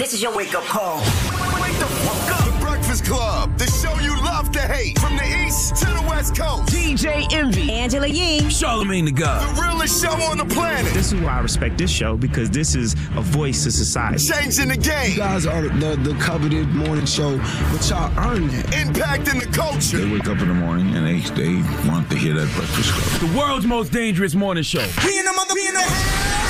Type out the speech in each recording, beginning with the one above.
This is your wake up call. Wake the fuck up. The Breakfast Club, the show you love to hate. From the east to the west coast. DJ Envy, Angela Yee, Charlemagne the God. The realest show on the planet. This is why I respect this show because this is a voice to society. Changing the game. You guys are the, the coveted morning show, but y'all earned it. Impacting the culture. They wake up in the morning and they, they want to hear that breakfast club. The world's most dangerous morning show. We in the mother, we in the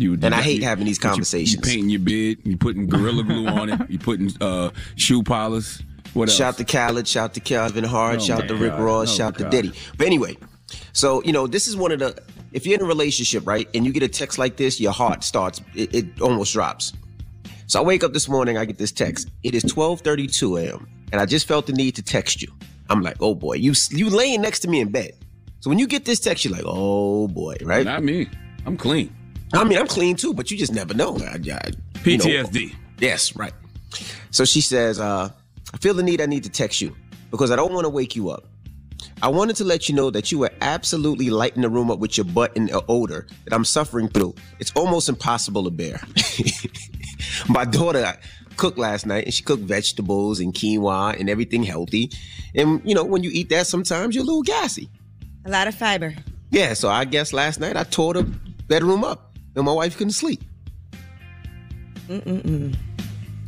You And I hate having these conversations. You, painting your bed. You putting gorilla glue on it. You putting uh, shoe polish. What else? Shout to Khaled, shout to Calvin Hart, Oh shout to Rick. Ross, Oh shout to. Diddy. But anyway, so you know, this is one of the if you're in a relationship, right, and you get a text like this, your heart starts it, it almost drops. So I wake up this morning, I get this text. It is 12:32 a.m. and I just felt the need to text you. I'm like, oh boy, you you laying next to me in bed. So when you get this text, you're like, oh boy, right? Not me. I'm clean. I mean, I'm clean too, but you just never know. I, I, you know. PTSD. Yes, right. So she says, uh, I feel the need I need to text you because I don't want to wake you up. I wanted to let you know that you were absolutely lighting the room up with your butt and the odor that I'm suffering through. It's almost impossible to bear. My daughter cooked last night and she cooked vegetables and quinoa and everything healthy. And you know, when you eat that, sometimes you're a little gassy. A lot of fiber. Yeah, so I guess last night I tore the bedroom up and my wife couldn't sleep.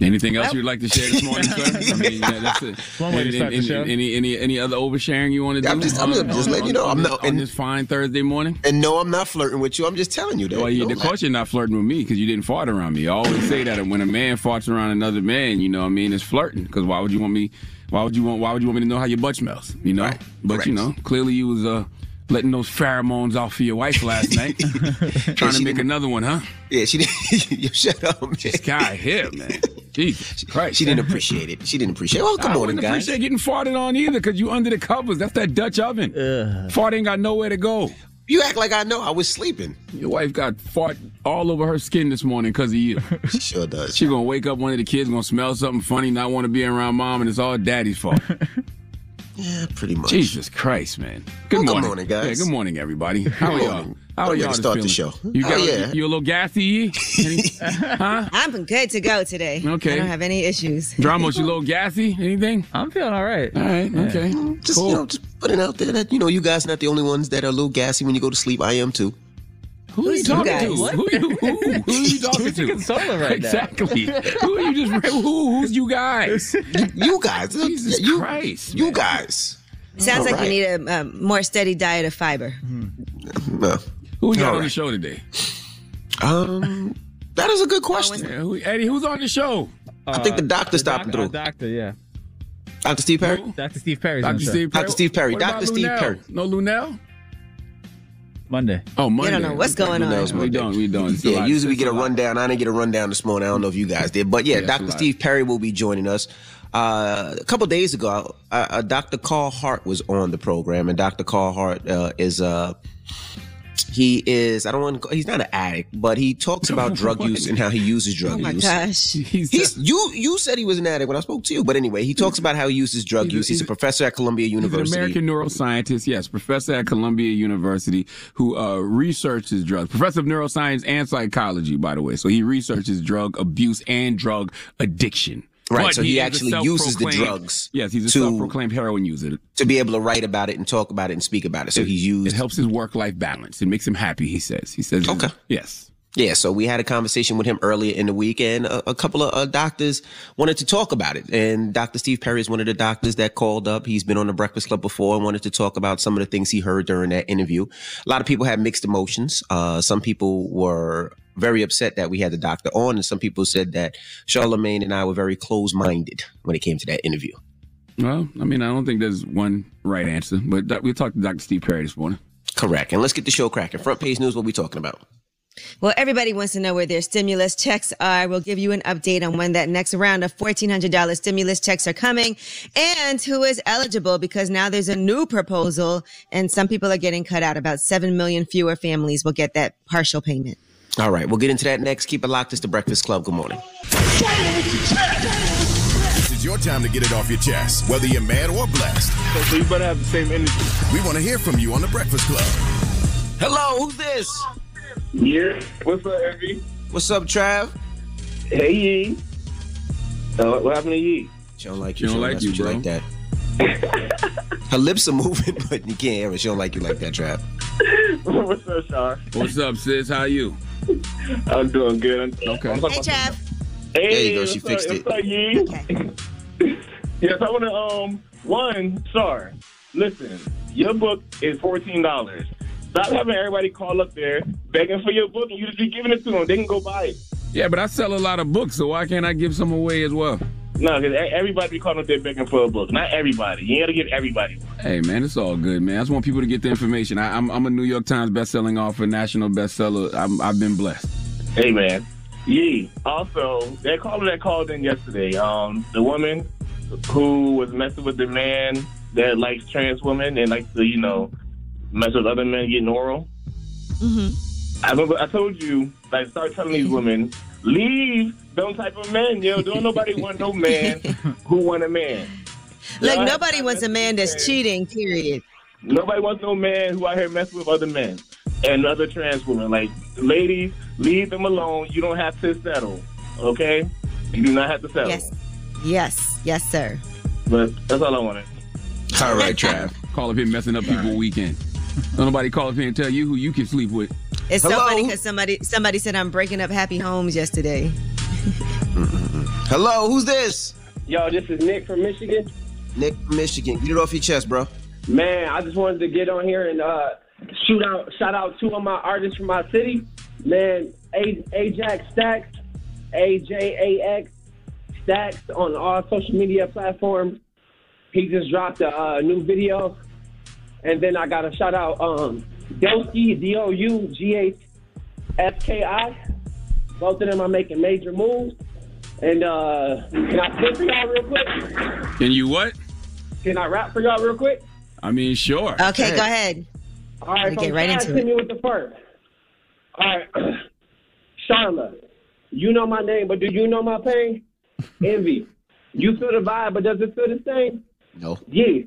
Anything else you'd like to share this morning, sir? I mean, yeah, that's it. One way to Any- start the any, show. Any, any any other oversharing you want to do? I'm just- I'm on- just on- letting you know, I'm this- not- on and- this fine Thursday morning. And no, I'm not flirting with you. I'm just telling you that. Well, you, No, of course you're not flirting with me because you didn't fart around me. I always say that when a man farts around another man, you know, what I mean, it's flirting. Because why would you want me? Why would you want? Why would you want me to know how your butt smells? You know. Right. But you know, clearly you was uh, letting those pheromones off for your wife last night, trying to make another one, huh? Yeah, she didn't. you shut up, man. This guy here, man. Jesus Christ. She didn't appreciate it. She didn't appreciate. it. Well, come I on, wouldn't guys. appreciate getting farted on either because you under the covers. That's that Dutch oven. Fart ain't got nowhere to go. You act like I know. I was sleeping. Your wife got fart all over her skin this morning because of you. She sure does. She gonna wake up one of the kids gonna smell something funny, not want to be around mom, and it's all daddy's fault. Yeah, pretty much. Jesus Christ, man. Good Well, good morning, morning, guys. Yeah, good morning, everybody. How are y'all? How are y'all to this start the show. You got Oh, yeah. you a little gassy? Huh? I'm good to go today. Okay. I don't have any issues. Dramos, you a little gassy? Anything? I'm feeling all right. All right, okay, Just cool. you know, just putting out there that you know you guys are not the only ones that are a little gassy when you go to sleep. I am too. Who are you Who's talking to? What? Who, you, who, who are you talking Who's to? you consoling right now? exactly. who are you just? Who? Who's you guys? You guys, Jesus you, Christ, you man. guys. Sounds like All you need a um, more steady diet of fiber. Well, Who we got All on the show today? um, that is a good question. Yeah, who, Eddie, who's on the show? I think the doctor stopped doc- through. uh, Doctor, yeah. Dr. Steve Perry. Dr. Steve Perry's Dr. on the show. Steve Perry. Dr. Steve Perry. Dr. Steve Perry. No Lunell? Monday. Oh, Monday. I don't know what's going on. Lunell's We Monday. don't. We don't. Yeah, usually we get a rundown. I didn't get a rundown this morning. I don't know if you guys did, but yeah, Yeah, Dr. Steve Perry will be joining us. Uh, a couple days ago, uh, uh, Dr. Carl Hart was on the program, and Dr. Carl Hart uh, is uh, he is I don't want to. He's not an addict, but he talks about drug use and how he uses drug Oh my use. gosh. He's, He's you. You said he was an addict when I spoke to you, but anyway, he talks about how he uses drug He's use. He's a he's a- professor at Columbia He's an University. American neuroscientist, yes, professor at Columbia University who uh, researches drugs. Professor of neuroscience and psychology, by the way. So he researches drug abuse and drug addiction. Right, But so he a actually uses the drugs Yes, he's a to- self-proclaimed heroin user. to be able to write about it and talk about it and speak about it. So he's used. It helps his work-life balance. It makes him happy. He says. He says. Okay. Yes. Yeah, so we had a conversation with him earlier in the week, and a, a couple of uh, doctors wanted to talk about it. And Dr. Steve Perry is one of the doctors that called up. He's been on the Breakfast Club before and wanted to talk about some of the things he heard during that interview. A lot of people had mixed emotions. Uh, some people were very upset that we had the doctor on, and some people said that Charlemagne and I were very close minded when it came to that interview. Well, I mean, I don't think there's one right answer, but we talked to Dr. Steve Perry this morning. Correct. And let's get the show cracking. Front page news, what we talking about? Well, everybody wants to know where their stimulus checks are. We'll give you an update on when that next round of $1,400 stimulus checks are coming and who is eligible because now there's a new proposal and some people are getting cut out. About 7 million fewer families will get that partial payment. All right, we'll get into that next. Keep it locked. It's the Breakfast Club. Good morning. This is your time to get it off your chest, whether you're mad or blessed. So you better have the same energy. We want to hear from you on the Breakfast Club. Hello, who's this? Yeah. What's up, Evie? What's up, Trav? Hey, Yee. Uh, what happened to Yee? She don't like you. She don't like you, with bro. like that. Her lips are moving, but you can't hear it. She don't like you like that, Trav. What's up, Shar? What's up, sis? How you? I'm doing good. I'm, Okay. I'm Hey, Trav. Hey, There you go, what's she up- fixed it. What's up, Yee? Okay. yes, I want to, um, one, Shar, listen, your book is $14. Stop having everybody call up there begging for your book and you just be giving it to them. They can go buy it. Yeah, but I sell a lot of books, so why can't I give some away as well? No, because everybody be calling up there begging for a book. Not everybody. You got to give everybody. Hey, man, it's all good, man. I just want people to get the information. I, I'm, I'm a New York Times best-selling author, national bestseller. I'm, I've been blessed. Hey man. Yee. Also, that caller that called in yesterday, um, the woman who was messing with the man that likes trans women and likes to, you know, mess with other men getting oral. Mm-hmm. I remember I told you, like, start telling these women, leave them type of men. Yo, don't nobody want no man who want a man. Look, Y'all nobody have- wants a man that's cheating, period. Nobody wants no man who out here messing with other men and other trans women. Like, ladies, leave them alone. You don't have to settle, okay? You do not have to settle. Yes. Yes. Yes, sir. But that's all I wanted. All right, Trav. Call up here messing up people weekend. Don't nobody call up here and tell you who you can sleep with. It's so funny because somebody somebody said I'm breaking up happy homes yesterday. Hello, who's this? Yo, this is Nick from Michigan. Nick, from Michigan. Get it off your chest, bro. Man, I just wanted to get on here and uh, shoot out, shout out two of my artists from my city. Man, A- Ajax Stacks, A J A X Stacks on all social media platforms. He just dropped a uh, new video, and then I got to shout out um, Dosky D O U G H S K I. Both of them are making major moves. And uh, can I spit for y'all real quick? Can you what? Can I rap for y'all real quick? I mean, sure. Okay, go ahead. All right, Let me from get right Chad, into hit it. me with the first. All right, Charla, you know my name, but do you know my pain? Envy, you feel the vibe, but does it feel the same? No. Yeah,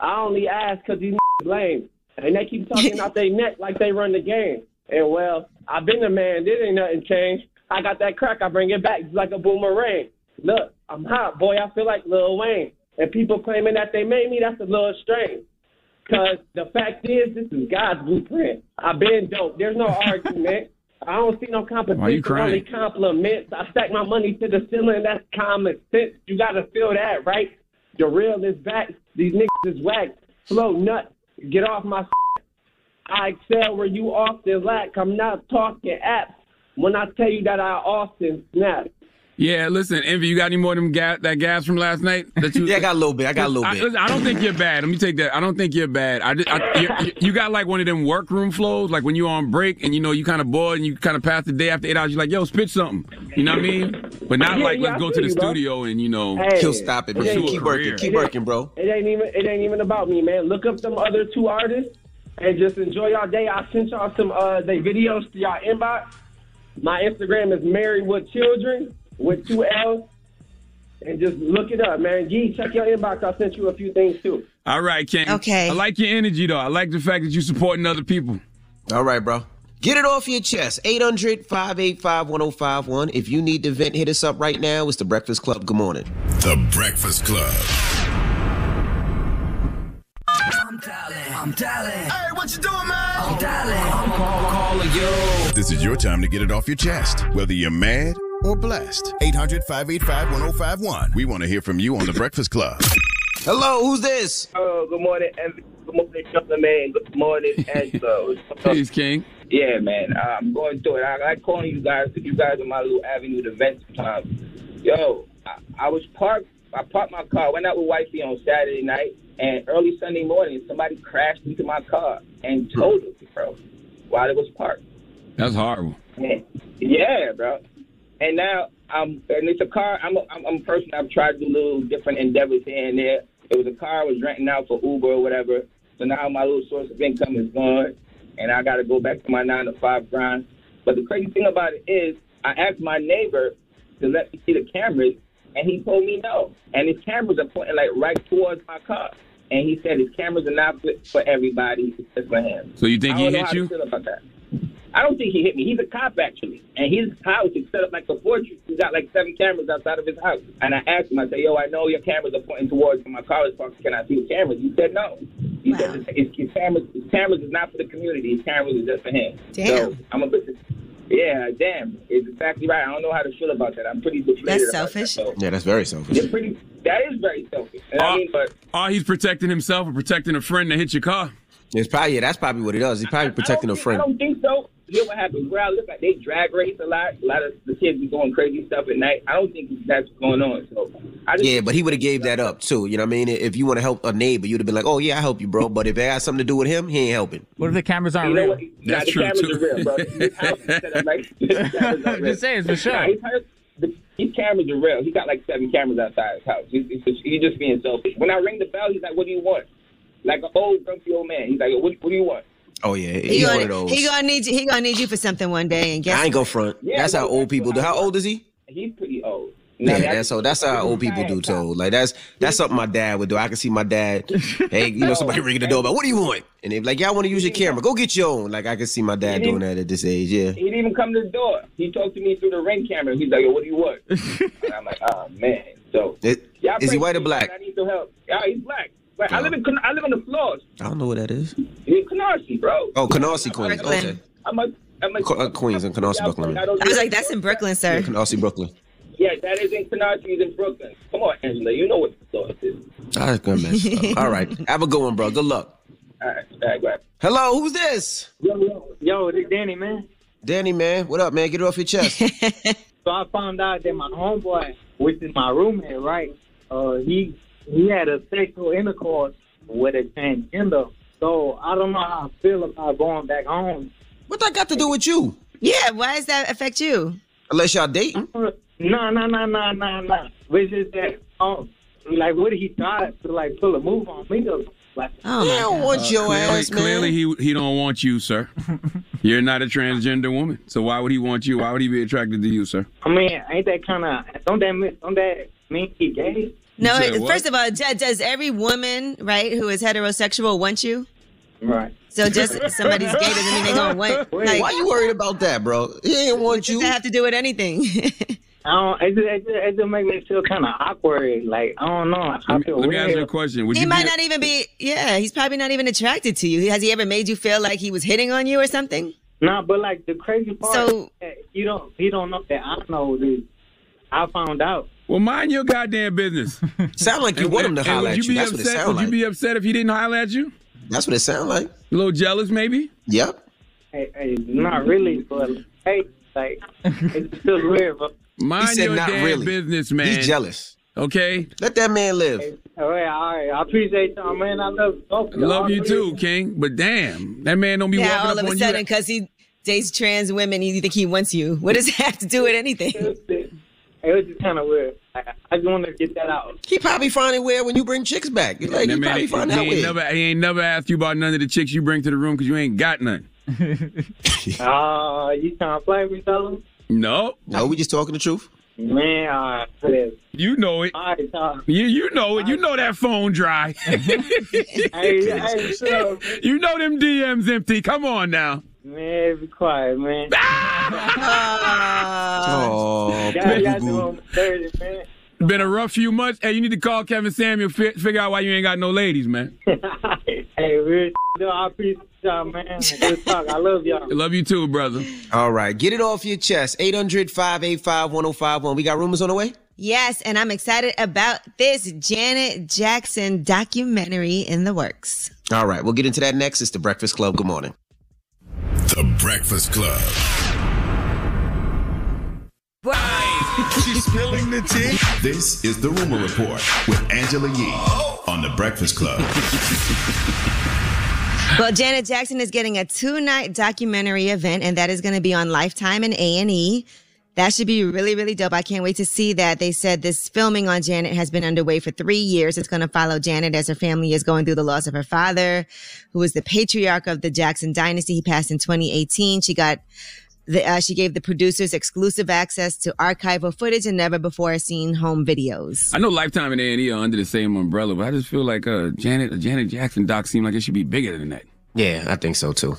I only ask because these lame, and they keep talking out their neck like they run the game. And well, I've been a man, there ain't nothing changed. I got that crack, I bring it back just like a boomerang. Look, I'm hot, boy. I feel like Lil Wayne. And people claiming that they made me, that's a little strange. Because the fact is, this is God's blueprint. I've been dope. There's no argument. I don't see no competition. Why you crying? Only compliments. I stack my money to the ceiling. That's common sense. You got to feel that, right? The real is back. These niggas is whack. Flow nuts. Get off my. I excel where you often lack. I'm not talking apps when I tell you that I often snap. Yeah, listen, Envy, you got any more of them gas, that gas from last night? That you, Yeah, I got a little bit. I got a little I, bit. listen, I don't think you're bad. Let me take that. I don't think you're bad. I, just, I you, you- you got like one of them workroom flows, like when you're on break and you know you kind of bored and you kind of pass the day after eight hours. You're like, yo, spit something. You know what I mean? But not Yeah, like yeah, let's I go to the you, bro. studio and you know. Hey, He'll stop it, man. ain't- Keep working. Keep working, bro. It ain't even it ain't even about me, man. Look up them other two artists and just enjoy y'all day. I sent y'all some uh they videos to y'all inbox. My Instagram is Married with Children with two L's. And just look it up, man. Gee, check your inbox. I sent you a few things too. All right, King. Okay. I like your energy though. I like the fact that you're supporting other people. All right, bro. Get it off your chest. 800 585 1051. If you need to vent, hit us up right now. It's the Breakfast Club. Good morning. The Breakfast Club. I'm dialing. I'm dialing. Hey, what you doing, man? I'm dialing. I'm call, calling you. This is your time to get it off your chest, whether you're mad or blessed. 800 585 1051. We want to hear from you on The Breakfast Club. Hello, who's this? Oh, good morning, Envy. Good morning, Chuckler Man. Good morning, Enzo. Peace, King. Yeah, man. I'm going through it. I like calling you guys because you guys are my little avenue to vent sometimes. Um, yo, I, I was parked. I parked my car. Went out with wifey on Saturday night, and early Sunday morning, somebody crashed into my car and totaled it, bro, while it was parked. That's horrible. Yeah, yeah, bro. And now I'm, and it's a car. I'm a, I'm I'm a person. I've tried to do little different endeavors here and there. It was a car I was renting out for Uber or whatever. So now my little source of income is gone, and I got to go back to my nine to five grind. But the crazy thing about it is, I asked my neighbor to let me see the cameras, and he told me no. And his cameras are pointing like right towards my car. And he said his cameras are not for- for everybody, it's just for him. So you think I he hit you? To feel about that. I don't think he hit me. He's a cop actually, and his house is set up like a fortress. He's got like seven cameras outside of his house. And I asked him, I said, "Yo, I know your cameras are pointing towards my car is parked. Can I see the cameras?" He said, "No." He said, his, his cameras, his cameras is not for the community. His cameras is just for him." Damn. So I'm a bit. Yeah, damn. It's exactly right. I don't know how to feel about that. I'm pretty deflated. That's about selfish. That, so. Yeah, that's very selfish. It's pretty. That is very selfish. And I mean, but Or he's protecting himself or protecting a friend that hit your car. It's probably yeah, that's probably what he does. He's probably protecting I a don't think- friend. I don't think so. You know what happens? Where I look at, they drag race a lot. A lot of the kids be doing crazy stuff at night. I don't think that's going on. So Yeah, but he would have gave that up too. You know what I mean? If you want to help a neighbor, you'd have been like, "Oh yeah, I help you, bro." But if it has something to do with him, he ain't helping. What if the cameras aren't You know real? what? Nah, the cameras are real, bro. His house is set up like- his cameras are I'm real. just saying, for sure. Nah, his, the, his cameras are real. He got like seven cameras outside his house. He's, he's, just, he's just being selfish. When I ring the bell, he's like, "What do you want?" Like an old grumpy old man. He's like, "What, what do you want?" Oh yeah, He he's gonna, those. he gonna need you. He gonna need you for something one day. And guess I ain't go front. Yeah, that's how old people do. How old is he? He's pretty old. Yeah, that's so. That's how old people do too. Like that's that's something my dad would do. I can see my dad. Hey, you know, somebody ringing the doorbell. What do you want? And they're like, "Yeah, I want to use your camera. Go get your own." Like I can see my dad doing that at this age. Yeah. He didn't even come to the door. He talked to me through the ring camera. He's like, Yo, "What do you want?" and I'm like, "Oh man." So It- y'all is he white or black? I need some help. Yeah, he's black. But I live in I live on the floors. I don't know what that is. In Canarsie, bro. Oh, Canarsie, Queens. Okay. I'm a, I'm a, Co- uh, Queens and Canarsie, Brooklyn. I don't I was like, that's in Brooklyn, sir. Canarsie, Brooklyn. Yeah, that is in Canarsie. He's in Brooklyn. Come on, Angela. You know what the store is. That's gonna mess up. All right. Have a good one, bro. Good luck. All right, all right, right. Hello, who's this? Yo, yo, yo, this Danny, man. Danny, man. What up, man? Get it off your chest. So I found out that my homeboy, which is my roommate, right? Uh, he he had a sexual intercourse with a transgender. So I don't know how I feel about going back home. what that got to do with you? Yeah, why does that affect you? Unless y'all dating. No, no, no, no, no, no. But it's just that, um, like, what he try to like pull a move on me? Or, like, Oh They my don't god. want your Clearly, ass, man. clearly he he don't want you, sir. You're not a transgender woman, so why would he want you? Why would he be attracted to you, sir? I mean, ain't that kind of don't that don't that mean he gay? No, You said what? first of all, does, does every woman, right, who is heterosexual want you? Right. So just somebody's gay doesn't mean they gonna want. Like, Why you worried about that, bro? He ain't want does you. have to do with anything? I don't. It just, it just, it just make me feel kind of awkward. Like I don't know. I Let me, feel let me ask you a question. Would he you might be, not even be. Yeah, he's probably not even attracted to you. Has he ever made you feel like he was hitting on you or something? Nah, but like the crazy part, So- is that you don't. He don't know that I know this. I found out. Well, mind your goddamn business. Sound like you want him to And holler would at you you. be That's what it upset? sound Would like. you be upset if he didn't holler at you? That's what it sound like. A little jealous, maybe. Yep. Hey, hey, not really, but hey, like it's still weird. But Mind said your not damn really. business, man. He's jealous. Okay, Let that man live. all right, all right. I appreciate y'all, man. I love both y'all. love you too, King. But damn, that man don't be Yeah, walking all up of a on sudden, you. because he dates trans women, you think he wants you. What does that have to do with anything? It was just kind of weird. I, I just wanted to get that out. He probably find it weird when you bring chicks back. Like, That he man, probably find he that ain't weird. never, he ain't never asked you about none of the chicks you bring to the room because you ain't got none. Uh, you trying to play with me, fella? No, No, we just talking the truth. Man, all right, whatever. you know it. All right, y'all. You you know it. You know that phone dry. Hey, hey, so, you know them DMs empty. Come on now. Man, be quiet, man. Ah! Oh, Y'all, y'all doing dirty, man. Been a rough few months. Hey, you need to call Kevin Samuel. Fi- figure out why you ain't got no ladies, man. hey, Hey, real I appreciate y'all, man. Good talk. I love y'all. I love you too, brother. All right. Get it off your chest. 800 585 1051. We got rumors on the way? Yes, and I'm excited about this Janet Jackson documentary in the works. All right. We'll get into that next. It's The Breakfast Club. Good morning. The Breakfast Club. She's spilling the tea. This is the Rumor Report with Angela Yee on the Breakfast Club. well, Janet Jackson is getting a two-night documentary event, and that is going to be on Lifetime and A and E. That should be really, really dope. I can't wait to see that. They said this filming on Janet has been underway for three years. It's going to follow Janet as her family is going through the loss of her father, who was the patriarch of the Jackson dynasty. He passed in 2018. She got the, uh, she gave the producers exclusive access to archival footage and never before seen home videos. I know Lifetime and A&E are under the same umbrella, but I just feel like uh, Janet, Janet Jackson doc seemed like it should be bigger than that. Yeah, I think so too.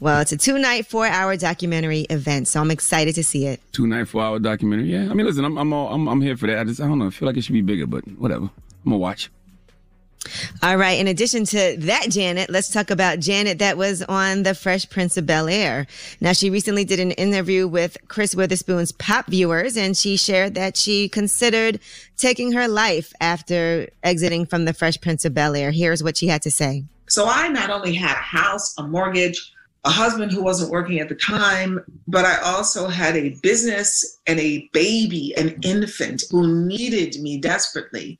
Well, it's a two night, four hour documentary event, so I'm excited to see it. Two night, four hour documentary. Yeah, I mean, listen, I'm I'm all, I'm, I'm here for that. I just I don't know. I feel like it should be bigger, but whatever. I'm gonna watch. All right. In addition to that, Janet, let's talk about Janet that was on The Fresh Prince of Bel Air. Now, she recently did an interview with Chris Witherspoon's Pop Viewers, and she shared that she considered taking her life after exiting from The Fresh Prince of Bel Air. Here's what she had to say. So I not only had a house, a mortgage, a husband who wasn't working at the time, but I also had a business and a baby, an infant who needed me desperately.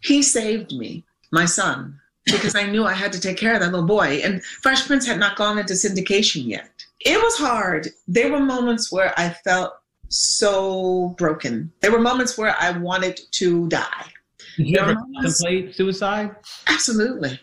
He saved me my son because I knew I had to take care of that little boy. And Fresh Prince had not gone into syndication yet. It was hard. There were moments where I felt so broken. There were moments where I wanted to die. Did you ever contemplate suicide? Absolutely.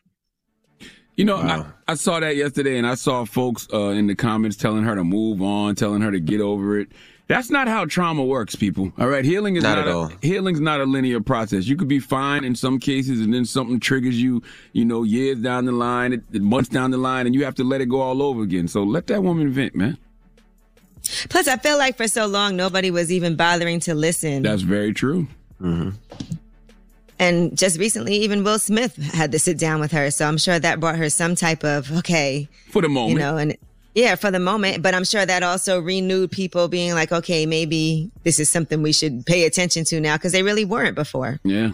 You know, wow. I, I, saw that yesterday, and I saw folks uh, in the comments telling her to move on, telling her to get over it. That's not how trauma works, people. All right, healing is not, not at a, all. Healing's not a linear process. You could be fine in some cases, and then something triggers you. You know, years down the line, months down the line, and you have to let it go all over again. So let that woman vent, man. Plus, I feel like for so long nobody was even bothering to listen. That's very true. Mm-hmm. And just recently, even Will Smith had to sit down with her. So I'm sure that brought her some type of okay for the moment, you know, and yeah, for the moment. But I'm sure that also renewed people being like, okay, maybe this is something we should pay attention to now because they really weren't before. Yeah.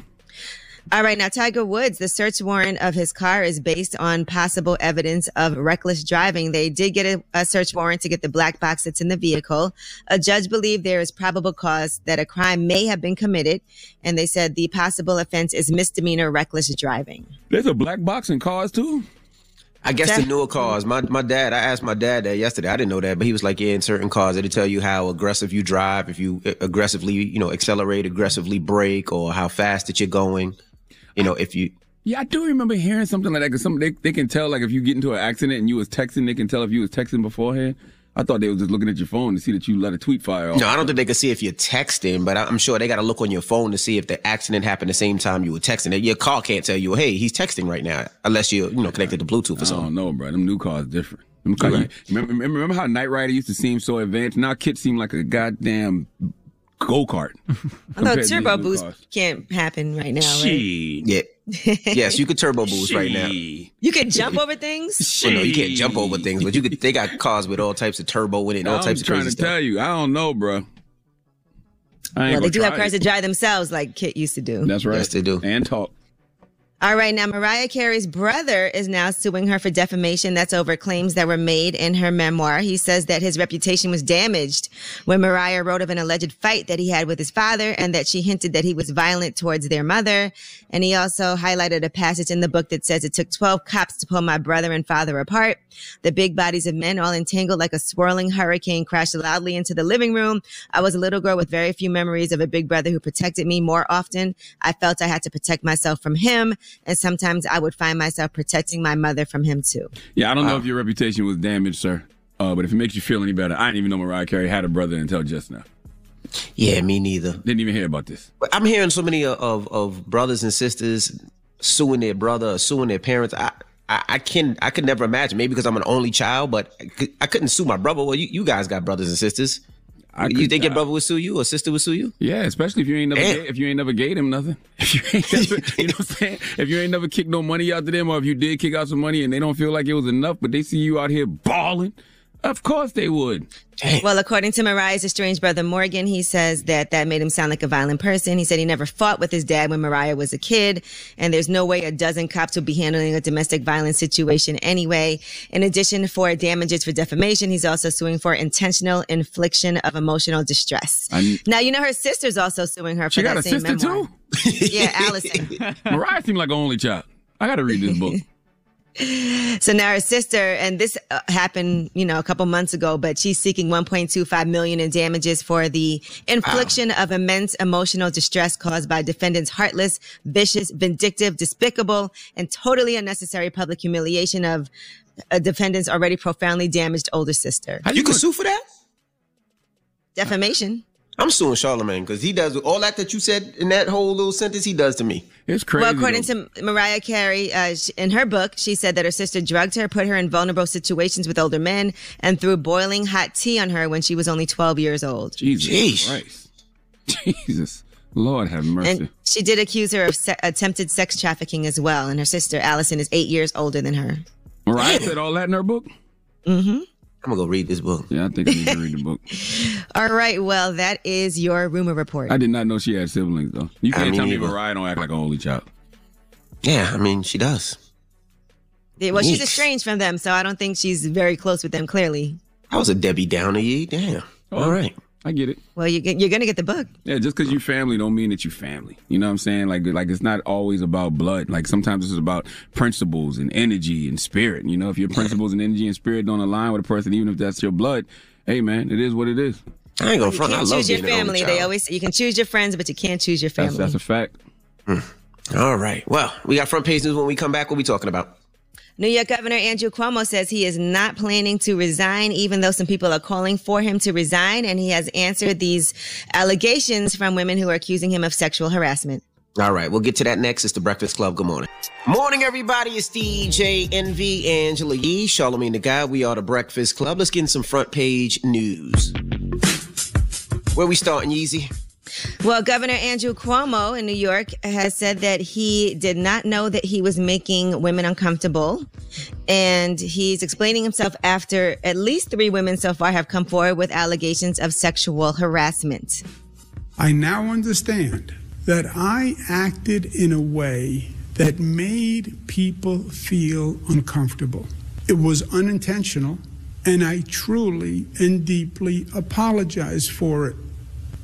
All right. Now, Tiger Woods, the search warrant of his car is based on possible evidence of reckless driving. They did get a, a, search warrant to get the black box that's in the vehicle. A judge believed there is probable cause that a crime may have been committed. And they said the possible offense is misdemeanor reckless driving. There's a black box in cars too? I guess the newer cars. My my dad. I asked my dad that yesterday. I didn't know that, but he was like, "Yeah, in certain cars, it'll tell you how aggressive you drive, if you uh, aggressively, you know, accelerate, aggressively brake, or how fast that you're going. You know, if you." Yeah, I do remember hearing something like that. Cause some they they can tell like if you get into an accident and you was texting, they can tell if you was texting beforehand. I thought they were just looking at your phone to see that you let a tweet fire off. No, I don't think they can see if you're texting, but I'm sure they got to look on your phone to see if the accident happened the same time you were texting. Your car can't tell you, hey, he's texting right now, unless you're, you know, connected to Bluetooth or something. I don't know, bro. Them new cars different. Right. Remember, remember how Knight Rider used to seem so advanced? Now Kit seem like a goddamn go kart. Although turbo boost cars. can't happen right now, right? She. Yeah. yes, you could turbo boost right now. You can jump over things. Well, no, you can't jump over things, but you could. They got cars with all types of turbo in it, and all I'm types of trying to stuff. tell you, I don't know, bro. well, they do have cars it. that drive themselves, like Kit used to do. That's right. Yes, they do. And talk. All right, now Mariah Carey's brother is now suing her for defamation. That's over claims that were made in her memoir. He says that his reputation was damaged when Mariah wrote of an alleged fight that he had with his father and that she hinted that he was violent towards their mother. And he also highlighted a passage in the book that says it took 12 cops to pull my brother and father apart. The big bodies of men all entangled like a swirling hurricane crashed loudly into the living room. I was a little girl with very few memories of a big brother who protected me more often. I felt I had to protect myself from him. And sometimes I would find myself protecting my mother from him too. Yeah, I don't wow. know if your reputation was damaged, sir. Uh, but if it makes you feel any better, I didn't even know Mariah Carey had a brother until just now. Yeah, me neither. Didn't even hear about this. But I'm hearing so many of, of brothers and sisters suing their brother, suing their parents. I, I, I can I could never imagine. Maybe because I'm an only child, but I, could, not sue my brother. Well, you, you guys got brothers and sisters. I you could- think your brother would sue you or sister would sue you? Yeah, especially if you ain't never Damn. gave, if you ain't never gave them nothing. If you ain't never, you know what I'm saying? If you ain't never kicked no money out to them, or if you did kick out some money and they don't feel like it was enough, but they see you out here balling, of course they would. Well, according to Mariah's estranged brother Morgan, he says that that made him sound like a violent person. He said he never fought with his dad when Mariah was a kid, and there's no way a dozen cops would be handling a domestic violence situation anyway. In addition, for damages for defamation, he's also suing for intentional infliction of emotional distress. I- now, you know her sister's also suing her for She got that a same sister memoir. too. Yeah, Allison. Mariah seemed like an only child. I got to read this book. So now her sister, and this uh, happened, you know, a couple months ago, but she's seeking 1.25 million in damages for the infliction of immense emotional distress caused by defendant's heartless, vicious, vindictive, despicable, and totally unnecessary public humiliation of a defendant's already profoundly damaged older sister. You can sue for that? Defamation. I'm suing Charlemagne because he does all that that you said in that whole little sentence. He does to me. It's crazy. Well, according to Mariah Carey, uh, in her book, she said that her sister drugged her, put her in vulnerable situations with older men, and threw boiling hot tea on her when she was only 12 years old. Jesus Christ. Jesus. Lord have mercy. And she did accuse her of se- attempted sex trafficking as well. And her sister, Allison, is eight years older than her. Mariah said all that in her book? Mm-hmm. I'm gonna go read this book. Yeah, I think I need to read the book. All right. Well, that is your rumor report. I did not know she had siblings though. You can't mean, tell me either. Mariah don't act like an only child. Yeah, I mean she does. Yeah, Well, she's estranged from them, so I don't think she's very close with them, clearly. I was a Debbie Downer, ye. Damn. Oh. All right. I get it. Well, you, get- you're going to get the book. Yeah, just because you family don't mean that you family. You know what I'm saying? Like, like it's not always about blood. Like sometimes it's about principles and energy and spirit. You know, if your principles and energy and spirit don't align with a person, even if that's your blood, hey man, it is what it is. I ain't gonna You front. I can't love choose your being an only family. They always say you can choose your friends, but you can't choose your family. that's a fact. Hmm. All right. Well, we got front page news when we come back. What we talking about? New York Governor Andrew Cuomo says he is not planning to resign, even though some people are calling for him to resign. And he has answered these allegations from women who are accusing him of sexual harassment. All right, we'll get to that next. It's the Breakfast Club. Good morning. Morning, everybody. It's DJ Envy Angela Yee, Charlemagne the Guy. We are the Breakfast Club. Let's get in some front page news. Where we starting, Yeezy? Well, Governor Andrew Cuomo in New York has said that he did not know that he was making women uncomfortable. And he's explaining himself after at least three women so far have come forward with allegations of sexual harassment. I now understand that I acted in a way that made people feel uncomfortable. It was unintentional, and I truly and deeply apologize for it.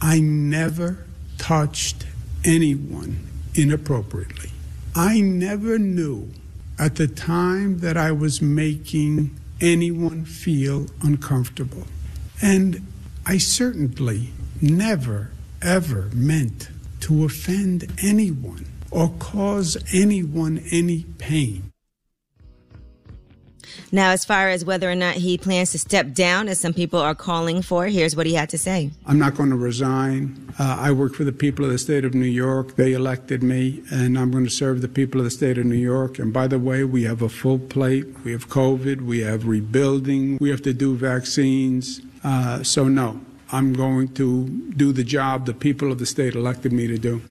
I never touched anyone inappropriately. I never knew at the time that I was making anyone feel uncomfortable. And I certainly never, ever meant to offend anyone or cause anyone any pain. Now, as far as whether or not he plans to step down, as some people are calling for, here's what he had to say. I'm not going to resign. Uh, I work for the people of the state of New York. They elected me, and I'm going to serve the people of the state of New York. And by the way, we have a full plate. We have COVID. We have rebuilding. We have to do vaccines. Uh, so, no, I'm going to do the job the people of the state elected me to do.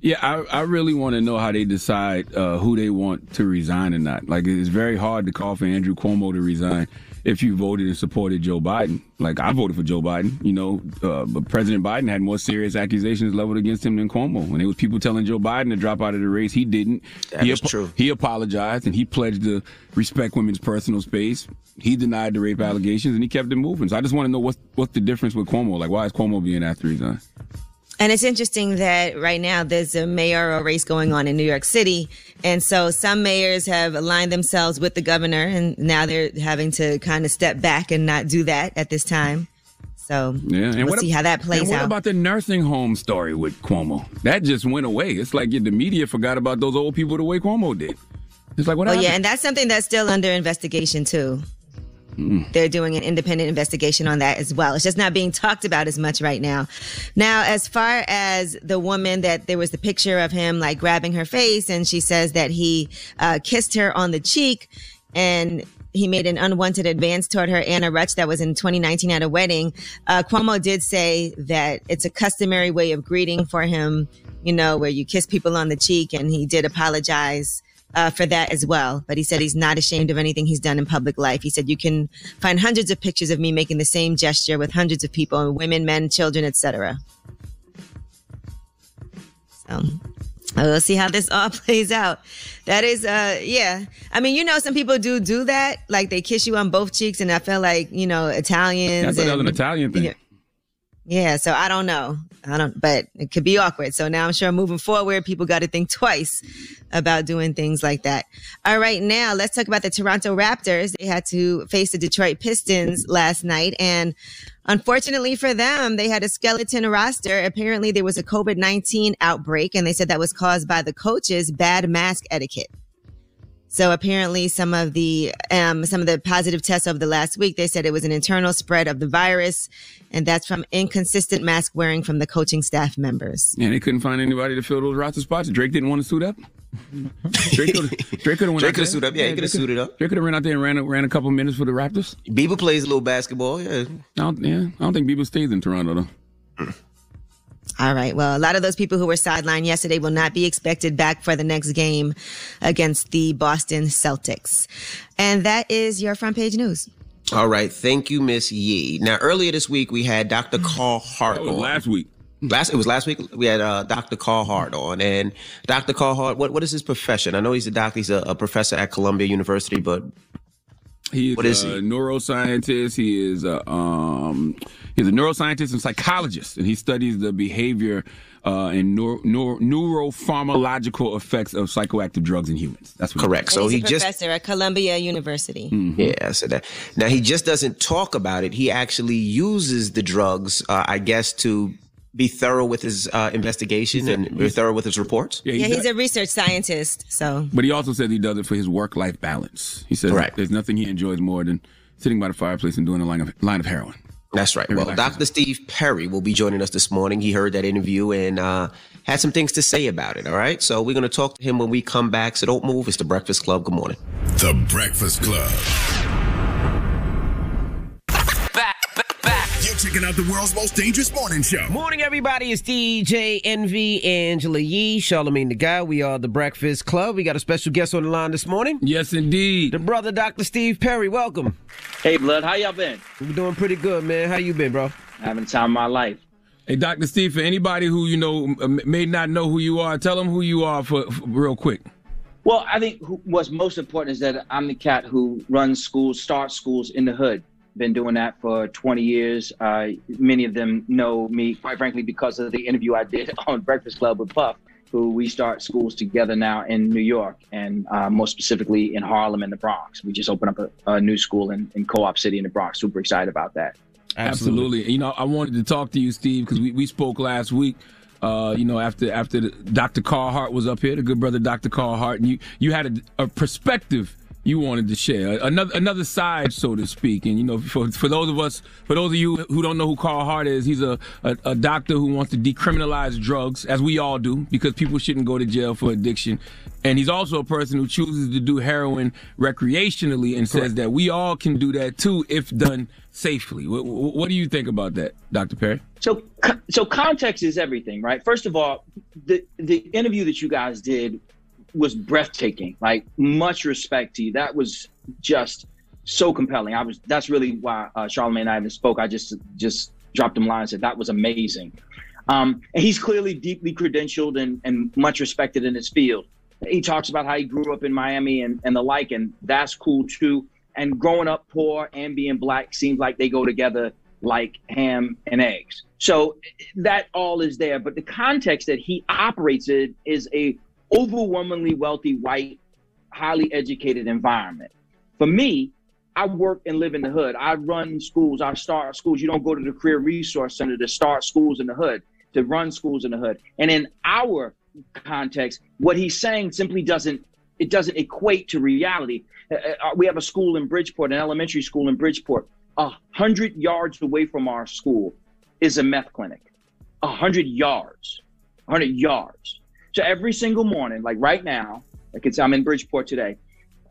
Yeah, I, I really want to know how they decide uh, who they want to resign or not. Like, it's very hard to call for Andrew Cuomo to resign if you voted and supported Joe Biden. Like, I voted for Joe Biden, you know, uh, but President Biden had more serious accusations leveled against him than Cuomo. When it was people telling Joe Biden to drop out of the race, he didn't. That he is true. He apologized and he pledged to respect women's personal space. He denied the rape allegations and he kept it moving. So I just want to know what's what's the difference with Cuomo. Like, why is Cuomo being asked to resign? And it's interesting that right now there's a mayoral race going on in New York City. And so some mayors have aligned themselves with the governor and now they're having to kind of step back and not do that at this time. So Yeah, and we'll what see how that plays and what out. about the nursing home story with Cuomo? That just went away. It's like the media forgot about those old people the way Cuomo did. It's like what oh happened? yeah, and that's something that's still under investigation too. They're doing an independent investigation on that as well. It's just not being talked about as much right now. Now, as far as the woman that there was the picture of him like grabbing her face and she says that he uh, kissed her on the cheek and he made an unwanted advance toward her, Anna Ruch, that was in 2019 at a wedding. Uh, Cuomo did say that it's a customary way of greeting for him, you know, where you kiss people on the cheek, and he did apologize. Uh, for that as well. But he said he's not ashamed of anything he's done in public life. He said you can find hundreds of pictures of me making the same gesture with hundreds of people, women, men, children, etc. So we'll see how this all plays out. That is, uh, yeah. I mean, you know, some people do do that, like they kiss you on both cheeks, and I feel like you know Italians. That's and, an Italian thing. Yeah. Yeah, so I don't know. I don't, but it could be awkward. So now I'm sure moving forward, people got to think twice about doing things like that. All right, now let's talk about the Toronto Raptors. They had to face the Detroit Pistons last night. And unfortunately for them, they had a skeleton roster. Apparently there was a COVID-19 outbreak and they said that was caused by the coaches' bad mask etiquette. So apparently some of the, um, some of the positive tests over the last week, they said it was an internal spread of the virus. And that's from inconsistent mask wearing from the coaching staff members. Yeah, they couldn't find anybody to fill those roster spots. Drake didn't want to suit up. Drake could have Drake could have Drake suited up. Yeah, he coulda suited up. Drake could have ran out there and ran a, ran a couple minutes for the Raptors. Bieber plays a little basketball. Yeah. I don't, yeah, I don't think Bieber stays in Toronto though. All right. Well, a lot of those people who were sidelined yesterday will not be expected back for the next game against the Boston Celtics. And that is your front page news. All right. Thank you, Miss Yee. Now, earlier this week, we had Dr. Carl Hart on. last week. Last it was last week. We had uh, Dr. Carl Hart on, and Dr. Carl Hart. What what is his profession? I know he's a doctor. He's a, a professor at Columbia University, but He is What is a he? neuroscientist. He is a um, he's a neuroscientist and psychologist, and he studies the behavior uh, and neuro, neuro, neuropharmacological effects of psychoactive drugs in humans. That's what correct. So he he's a just professor at Columbia University. Yeah, so that now he just doesn't talk about it. He actually uses the drugs, uh, I guess, to be thorough with his uh, investigation and be thorough with his reports. Yeah, Yeah, he's a research scientist. So But he also says he does it for his work life balance. He says Right. there's nothing he enjoys more than sitting by the fireplace and doing a line of line of heroin. That's right. Well, Dr. Steve Perry will be joining us this morning. He heard that interview and uh, had some things to say about it. All right. So we're going to talk to him when we come back. So don't move. It's the Breakfast Club. Good morning. The Breakfast Club. Checking out the world's most dangerous morning show. Morning, everybody. It's DJ Envy, Angela Yee, Charlemagne the Guy. We are the Breakfast Club. We got a special guest on the line this morning. Yes, indeed. The brother, Dr. Steve Perry. Welcome. Hey, Blood, how y'all been? We're doing pretty good, man. How you been, bro? Having the time of my life. Hey, Dr. Steve, for anybody who you know may not know who you are, tell them who you are for, for real quick. Well, I think who- what's most important is that I'm the cat who runs schools, starts schools in the hood. Been doing that for 20 years. Uh, many of them know me, quite frankly, because of the interview I did on Breakfast Club with Puff, who we start schools together now in New York and uh, more specifically in Harlem and the Bronx. We just opened up a, a new school in, in Co-op City in the Bronx. Super excited about that. Absolutely. You know, I wanted to talk to you, Steve, because we, we spoke last week. Uh, you know, after after the, Dr. Carl Hart was up here, the good brother Dr. Carl Hart, and you you had a, a perspective you wanted to share, another another side, so to speak. And you know, for for those of us, for those of you who don't know who Carl Hart is, he's a, a, a doctor who wants to decriminalize drugs, as we all do, because people shouldn't go to jail for addiction. And he's also a person who chooses to do heroin recreationally and says that we all can do that too if done safely. What, what do you think about that, Dr. Perry? So, so context is everything, right? First of all, the the interview that you guys did was breathtaking. Like, much respect to you. That was just so compelling. I was. That's really why uh, Charlamagne and I even spoke. I just just dropped him lines. Said that was amazing. Um, and he's clearly deeply credentialed and, and much respected in his field. He talks about how he grew up in Miami and, and the like, and that's cool too. And growing up poor and being black seems like they go together like ham and eggs. So that all is there. But the context that he operates in is a overwhelmingly wealthy, white, highly educated environment. For me, I work and live in the hood. I run schools. I start schools. You don't go to the career resource center to start schools in the hood, to run schools in the hood. And in our context, what he's saying simply doesn't it doesn't equate to reality. Uh, uh, we have a school in Bridgeport, an elementary school in Bridgeport. A hundred yards away from our school is a meth clinic. A hundred yards, a hundred yards. So every single morning, like right now, like it's I'm in Bridgeport today.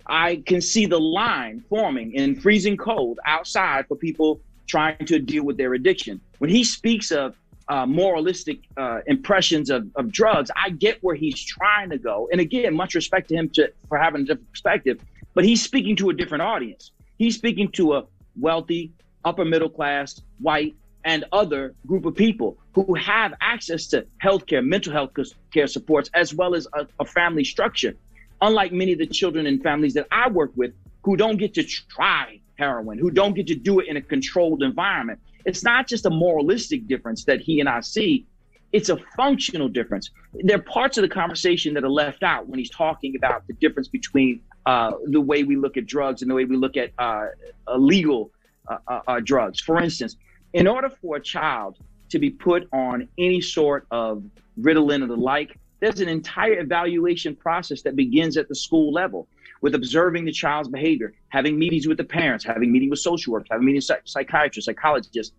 I can see the line forming in freezing cold outside for people trying to deal with their addiction. When he speaks of uh, moralistic uh, impressions of, of drugs, I get where he's trying to go. And again, much respect to him to, for having a different perspective, but he's speaking to a different audience. He's speaking to a wealthy, upper middle class, white, and other group of people who have access to healthcare, mental health care supports, as well as a, a family structure. Unlike many of the children and families that I work with who don't get to try heroin, who don't get to do it in a controlled environment. It's not just a moralistic difference that he and I see, it's a functional difference. There are parts of the conversation that are left out when he's talking about the difference between uh, the way we look at drugs and the way we look at uh, illegal uh, uh, uh drugs. For instance, in order for a child to be put on any sort of Ritalin or the like, there's an entire evaluation process that begins at the school level with observing the child's behavior, having meetings with the parents, having meetings with social workers, having meetings with psychiatrists, psychologists,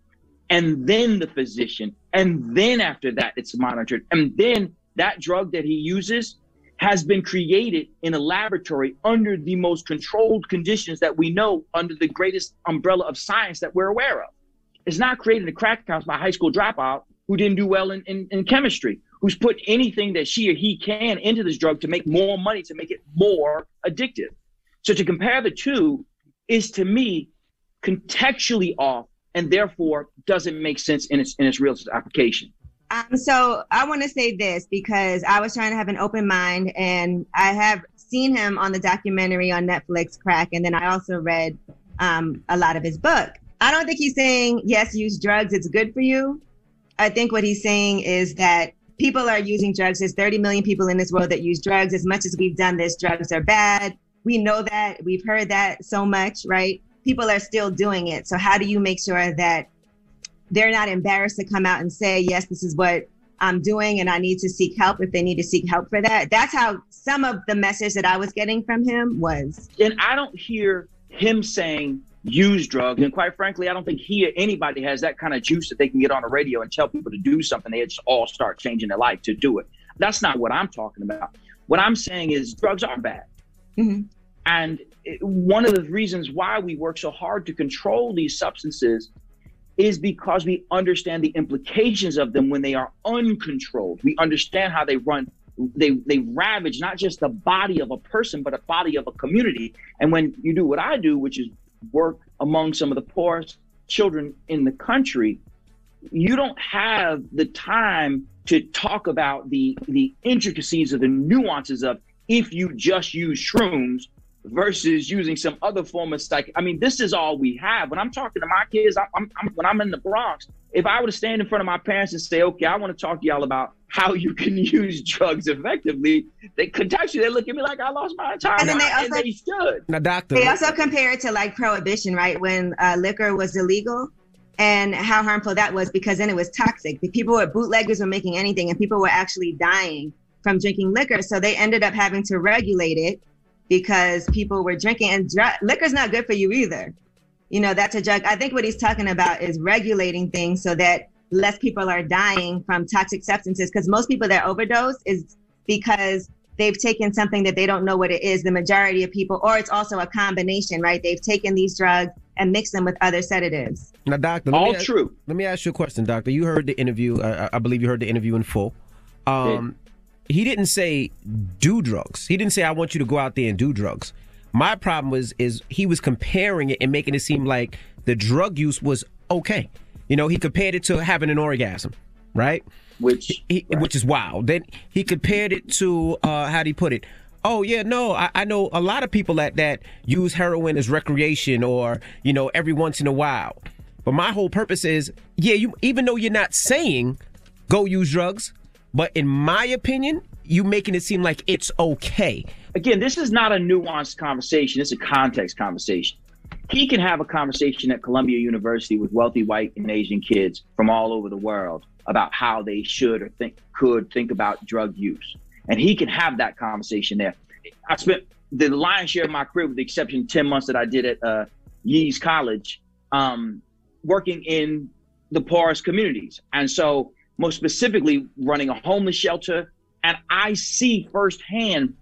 and then the physician. And then after that, it's monitored. And then that drug that he uses has been created in a laboratory under the most controlled conditions that we know under the greatest umbrella of science that we're aware of is not creating a crack house by high school dropout who didn't do well in, in, in chemistry, who's put anything that she or he can into this drug to make more money, to make it more addictive. So to compare the two is to me contextually off and therefore doesn't make sense in its in its real application. Um, so I want to say this because I was trying to have an open mind, and I have seen him on the documentary on Netflix, Crack, and then I also read um, a lot of his book. I don't think he's saying, yes, use drugs, it's good for you. I think what he's saying is that people are using drugs. There's 30 million people in this world that use drugs. As much as we've done this, drugs are bad. We know that. We've heard that so much, right? People are still doing it. So, how do you make sure that they're not embarrassed to come out and say, yes, this is what I'm doing and I need to seek help if they need to seek help for that? That's how some of the message that I was getting from him was. And I don't hear him saying, use drugs. And quite frankly, I don't think he or anybody has that kind of juice that they can get on the radio and tell people to do something. They just all start changing their life to do it. That's not what I'm talking about. What I'm saying is drugs are bad. Mm-hmm. And it, one of the reasons why we work so hard to control these substances is because we understand the implications of them when they are uncontrolled. We understand how they run they they ravage not just the body of a person but a body of a community and when you do what i do which is work among some of the poorest children in the country, you don't have the time to talk about the the intricacies of the nuances of if you just use shrooms versus using some other form of psych. I mean, this is all we have. When I'm talking to my kids, I'm, I'm, when I'm in the Bronx, if I were to stand in front of my parents and say, "Okay, I want to talk to y'all about how you can use drugs effectively," they contextually they look at me like I lost my entire and then they also, and they should. Now, doctor, they also compare it to like prohibition, right? When uh, liquor was illegal. And how harmful that was because then it was toxic. The people were bootleggers were making anything, and people were actually dying from drinking liquor. So they ended up having to regulate it because people were drinking and dr- liquor's not good for you either. You know, that's a drug. I think what he's talking about is regulating things so that less people are dying from toxic substances because most people that overdose is because they've taken something that they don't know what it is the majority of people or it's also a combination right they've taken these drugs and mixed them with other sedatives now doctor all ask, true let me ask you a question doctor you heard the interview uh, i believe you heard the interview in full um, he didn't say do drugs. He didn't say I want you to go out there and do drugs. My problem was is he was comparing it and making it seem like the drug use was okay. You know, he compared it to having an orgasm, right? Which he, right. which is wild. Then he compared it to uh, how do you put it? Oh yeah, no, I, I know a lot of people that that use heroin as recreation or you know every once in a while. But my whole purpose is, yeah, you even though you're not saying go use drugs, but in my opinion, you making it seem like it's okay. Again, this is not a nuanced conversation. It's a context conversation. He can have a conversation at Columbia University with wealthy white and Asian kids from all over the world about how they should or think could think about drug use. And he can have that conversation there. I spent the lion's share of my career, with the exception of 10 months that I did at uh, Yee's College, um, working in the poorest communities. And so most specifically running a homeless shelter. And I see firsthand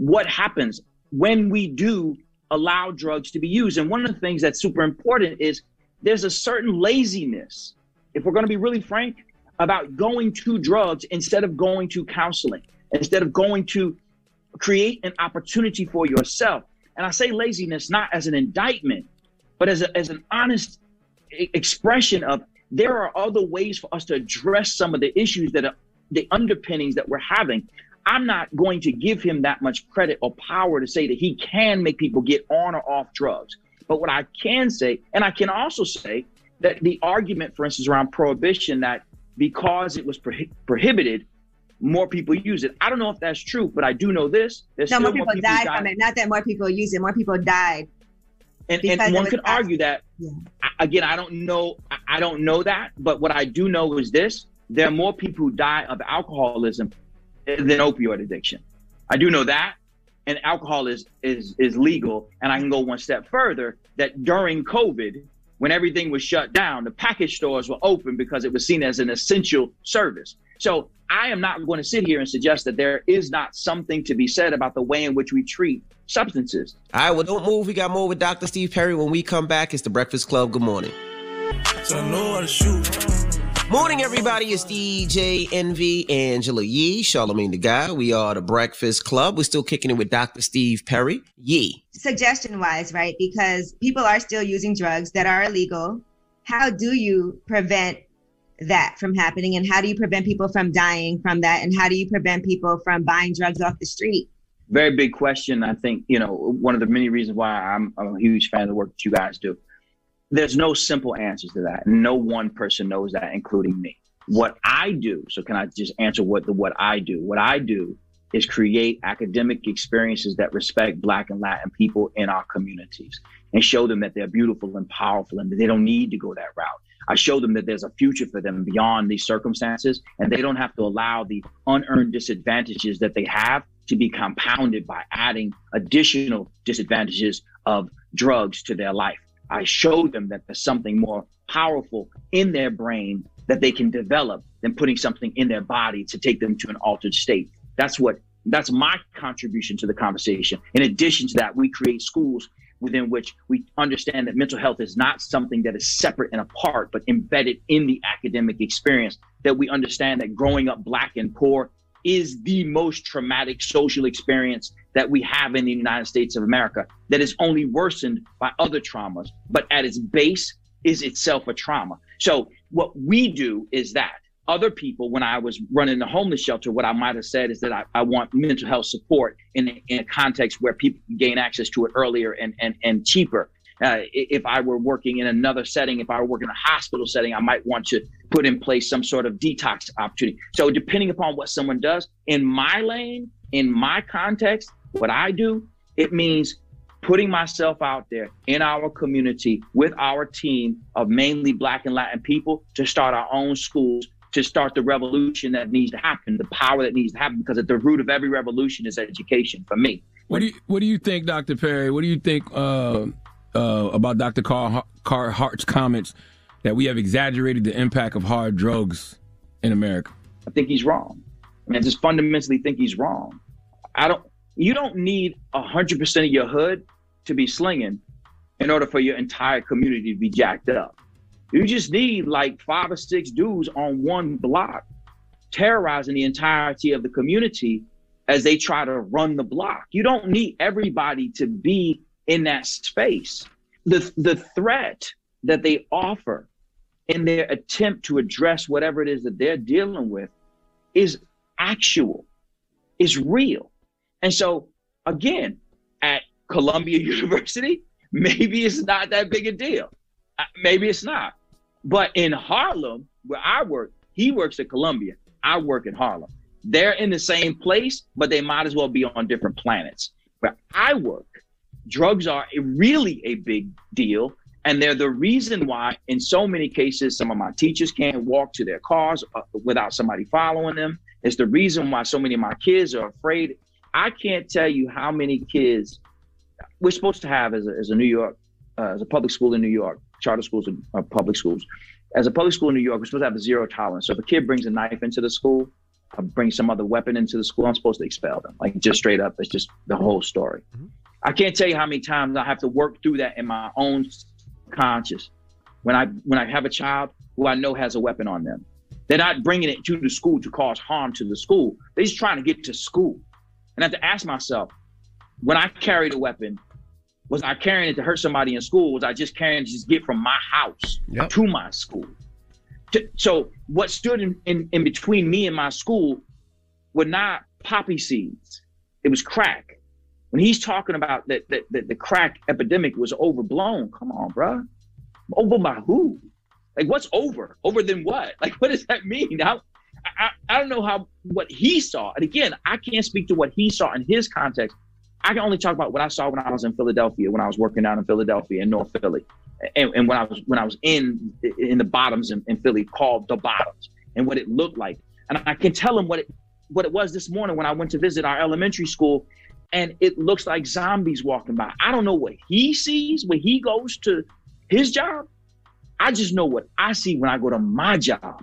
what happens when we do allow drugs to be used. And one of the things that's super important is there's a certain laziness, if we're going to be really frank, about going to drugs instead of going to counseling, instead of going to create an opportunity for yourself. And I say laziness not as an indictment, but as, a, as an honest expression of there are other ways for us to address some of the issues that are the underpinnings that we're having. I'm not going to give him that much credit or power to say that he can make people get on or off drugs. But what I can say, and I can also say that the argument, for instance, around prohibition, that because it was prohibited, more people use it. I don't know if that's true, but I do know this. There's no, more people, more people died, died from it. Not that more people use it, more people died. And, and one could argue that. Yeah. Again, I don't know. I don't know that, but what I do know is this: there are more people who die of alcoholism than opioid addiction. I do know that, and alcohol is is is legal. And I can go one step further: that during COVID, when everything was shut down, the package stores were open because it was seen as an essential service. So I am not going to sit here and suggest that there is not something to be said about the way in which we treat substances. All right, well, don't move. We got more with Dr. Steve Perry. When we come back, it's the Breakfast Club. Good morning. So Morning, everybody. It's DJ Envy, Angela Yee, Charlamagne the Guy. We are the Breakfast Club. We're still kicking it with Dr. Steve Perry. Yee. Suggestion wise, right? Because people are still using drugs that are illegal. How do you prevent that from happening? And how do you prevent people from dying from that? And how do you prevent people from buying drugs off the street? Very big question. I think, you know, one of the many reasons why I'm, I'm a huge fan of the work that you guys do there's no simple answers to that. No one person knows that, including me. What I do, so can I just answer what the what I do? What I do is create academic experiences that respect Black and Latin people in our communities and show them that they're beautiful and powerful and that they don't need to go that route. I show them that there's a future for them beyond these circumstances and they don't have to allow the unearned disadvantages that they have to be compounded by adding additional disadvantages of drugs to their life. I showed them that there's something more powerful in their brain that they can develop than putting something in their body to take them to an altered state. That's what that's my contribution to the conversation. In addition to that, we create schools within which we understand that mental health is not something that is separate and apart, but embedded in the academic experience. That we understand that growing up black and poor is the most traumatic social experience that we have in the United States of America that is only worsened by other traumas, but at its base is itself a trauma. So what we do is that other people, when I was running the homeless shelter, what I might have said is that I, I want mental health support in, in a context where people gain access to it earlier and, and, and cheaper. Uh, if I were working in another setting, if I were working in a hospital setting, I might want to put in place some sort of detox opportunity. So, depending upon what someone does, in my lane, in my context, what I do, it means putting myself out there in our community with our team of mainly Black and Latin people to start our own schools, to start the revolution that needs to happen, the power that needs to happen, because at the root of every revolution is education for me. What do you What do you think, Dr. Perry? What do you think? Uh, uh, about Dr. Carl, Hart's comments that we have exaggerated the impact of hard drugs in America? I think he's wrong. I mean, I just fundamentally think he's wrong. I don't. You don't need hundred percent of your hood to be slinging in order for your entire community to be jacked up. You just need like five or six dudes on one block terrorizing the entirety of the community as they try to run the block. You don't need everybody to be in that space. The, the threat that they offer in their attempt to address whatever it is that they're dealing with is actual, is real. And so, again, at Columbia University, maybe it's not that big a deal. Uh, maybe it's not. But in Harlem, where I work, he works at Columbia. I work in Harlem. They're in the same place, but they might as well be on different planets. Where I work, drugs are really a big deal. And they're the reason why, in so many cases, some of my teachers can't walk to their cars uh, without somebody following them. It's the reason why so many of my kids are afraid. I can't tell you how many kids we're supposed to have as a, as a New York, uh, as a public school in New York, charter schools and uh, public schools. As a public school in New York, we're supposed to have a zero tolerance. So if a kid brings a knife into the school, or brings some other weapon into the school, I'm supposed to expel them. Like just straight up, it's just the whole story. Mm-hmm. I can't tell you how many times I have to work through that in my own conscious. When I when I have a child who I know has a weapon on them, they're not bringing it to the school to cause harm to the school. They're just trying to get to school. And I have to ask myself, when I carried a weapon, was I carrying it to hurt somebody in school? Was I just carrying it to just get from my house yep. to my school? To, so what stood in, in, in between me and my school were not poppy seeds. It was crack. When he's talking about that, that, that the crack epidemic was overblown, come on, bro. Over by who? Like, what's over? Over than what? Like, what does that mean? How, I, I don't know how what he saw. And again, I can't speak to what he saw in his context. I can only talk about what I saw when I was in Philadelphia, when I was working down in Philadelphia in North Philly, and, and when I was when I was in in the bottoms in, in Philly, called the bottoms, and what it looked like. And I can tell him what it what it was this morning when I went to visit our elementary school, and it looks like zombies walking by. I don't know what he sees when he goes to his job. I just know what I see when I go to my job.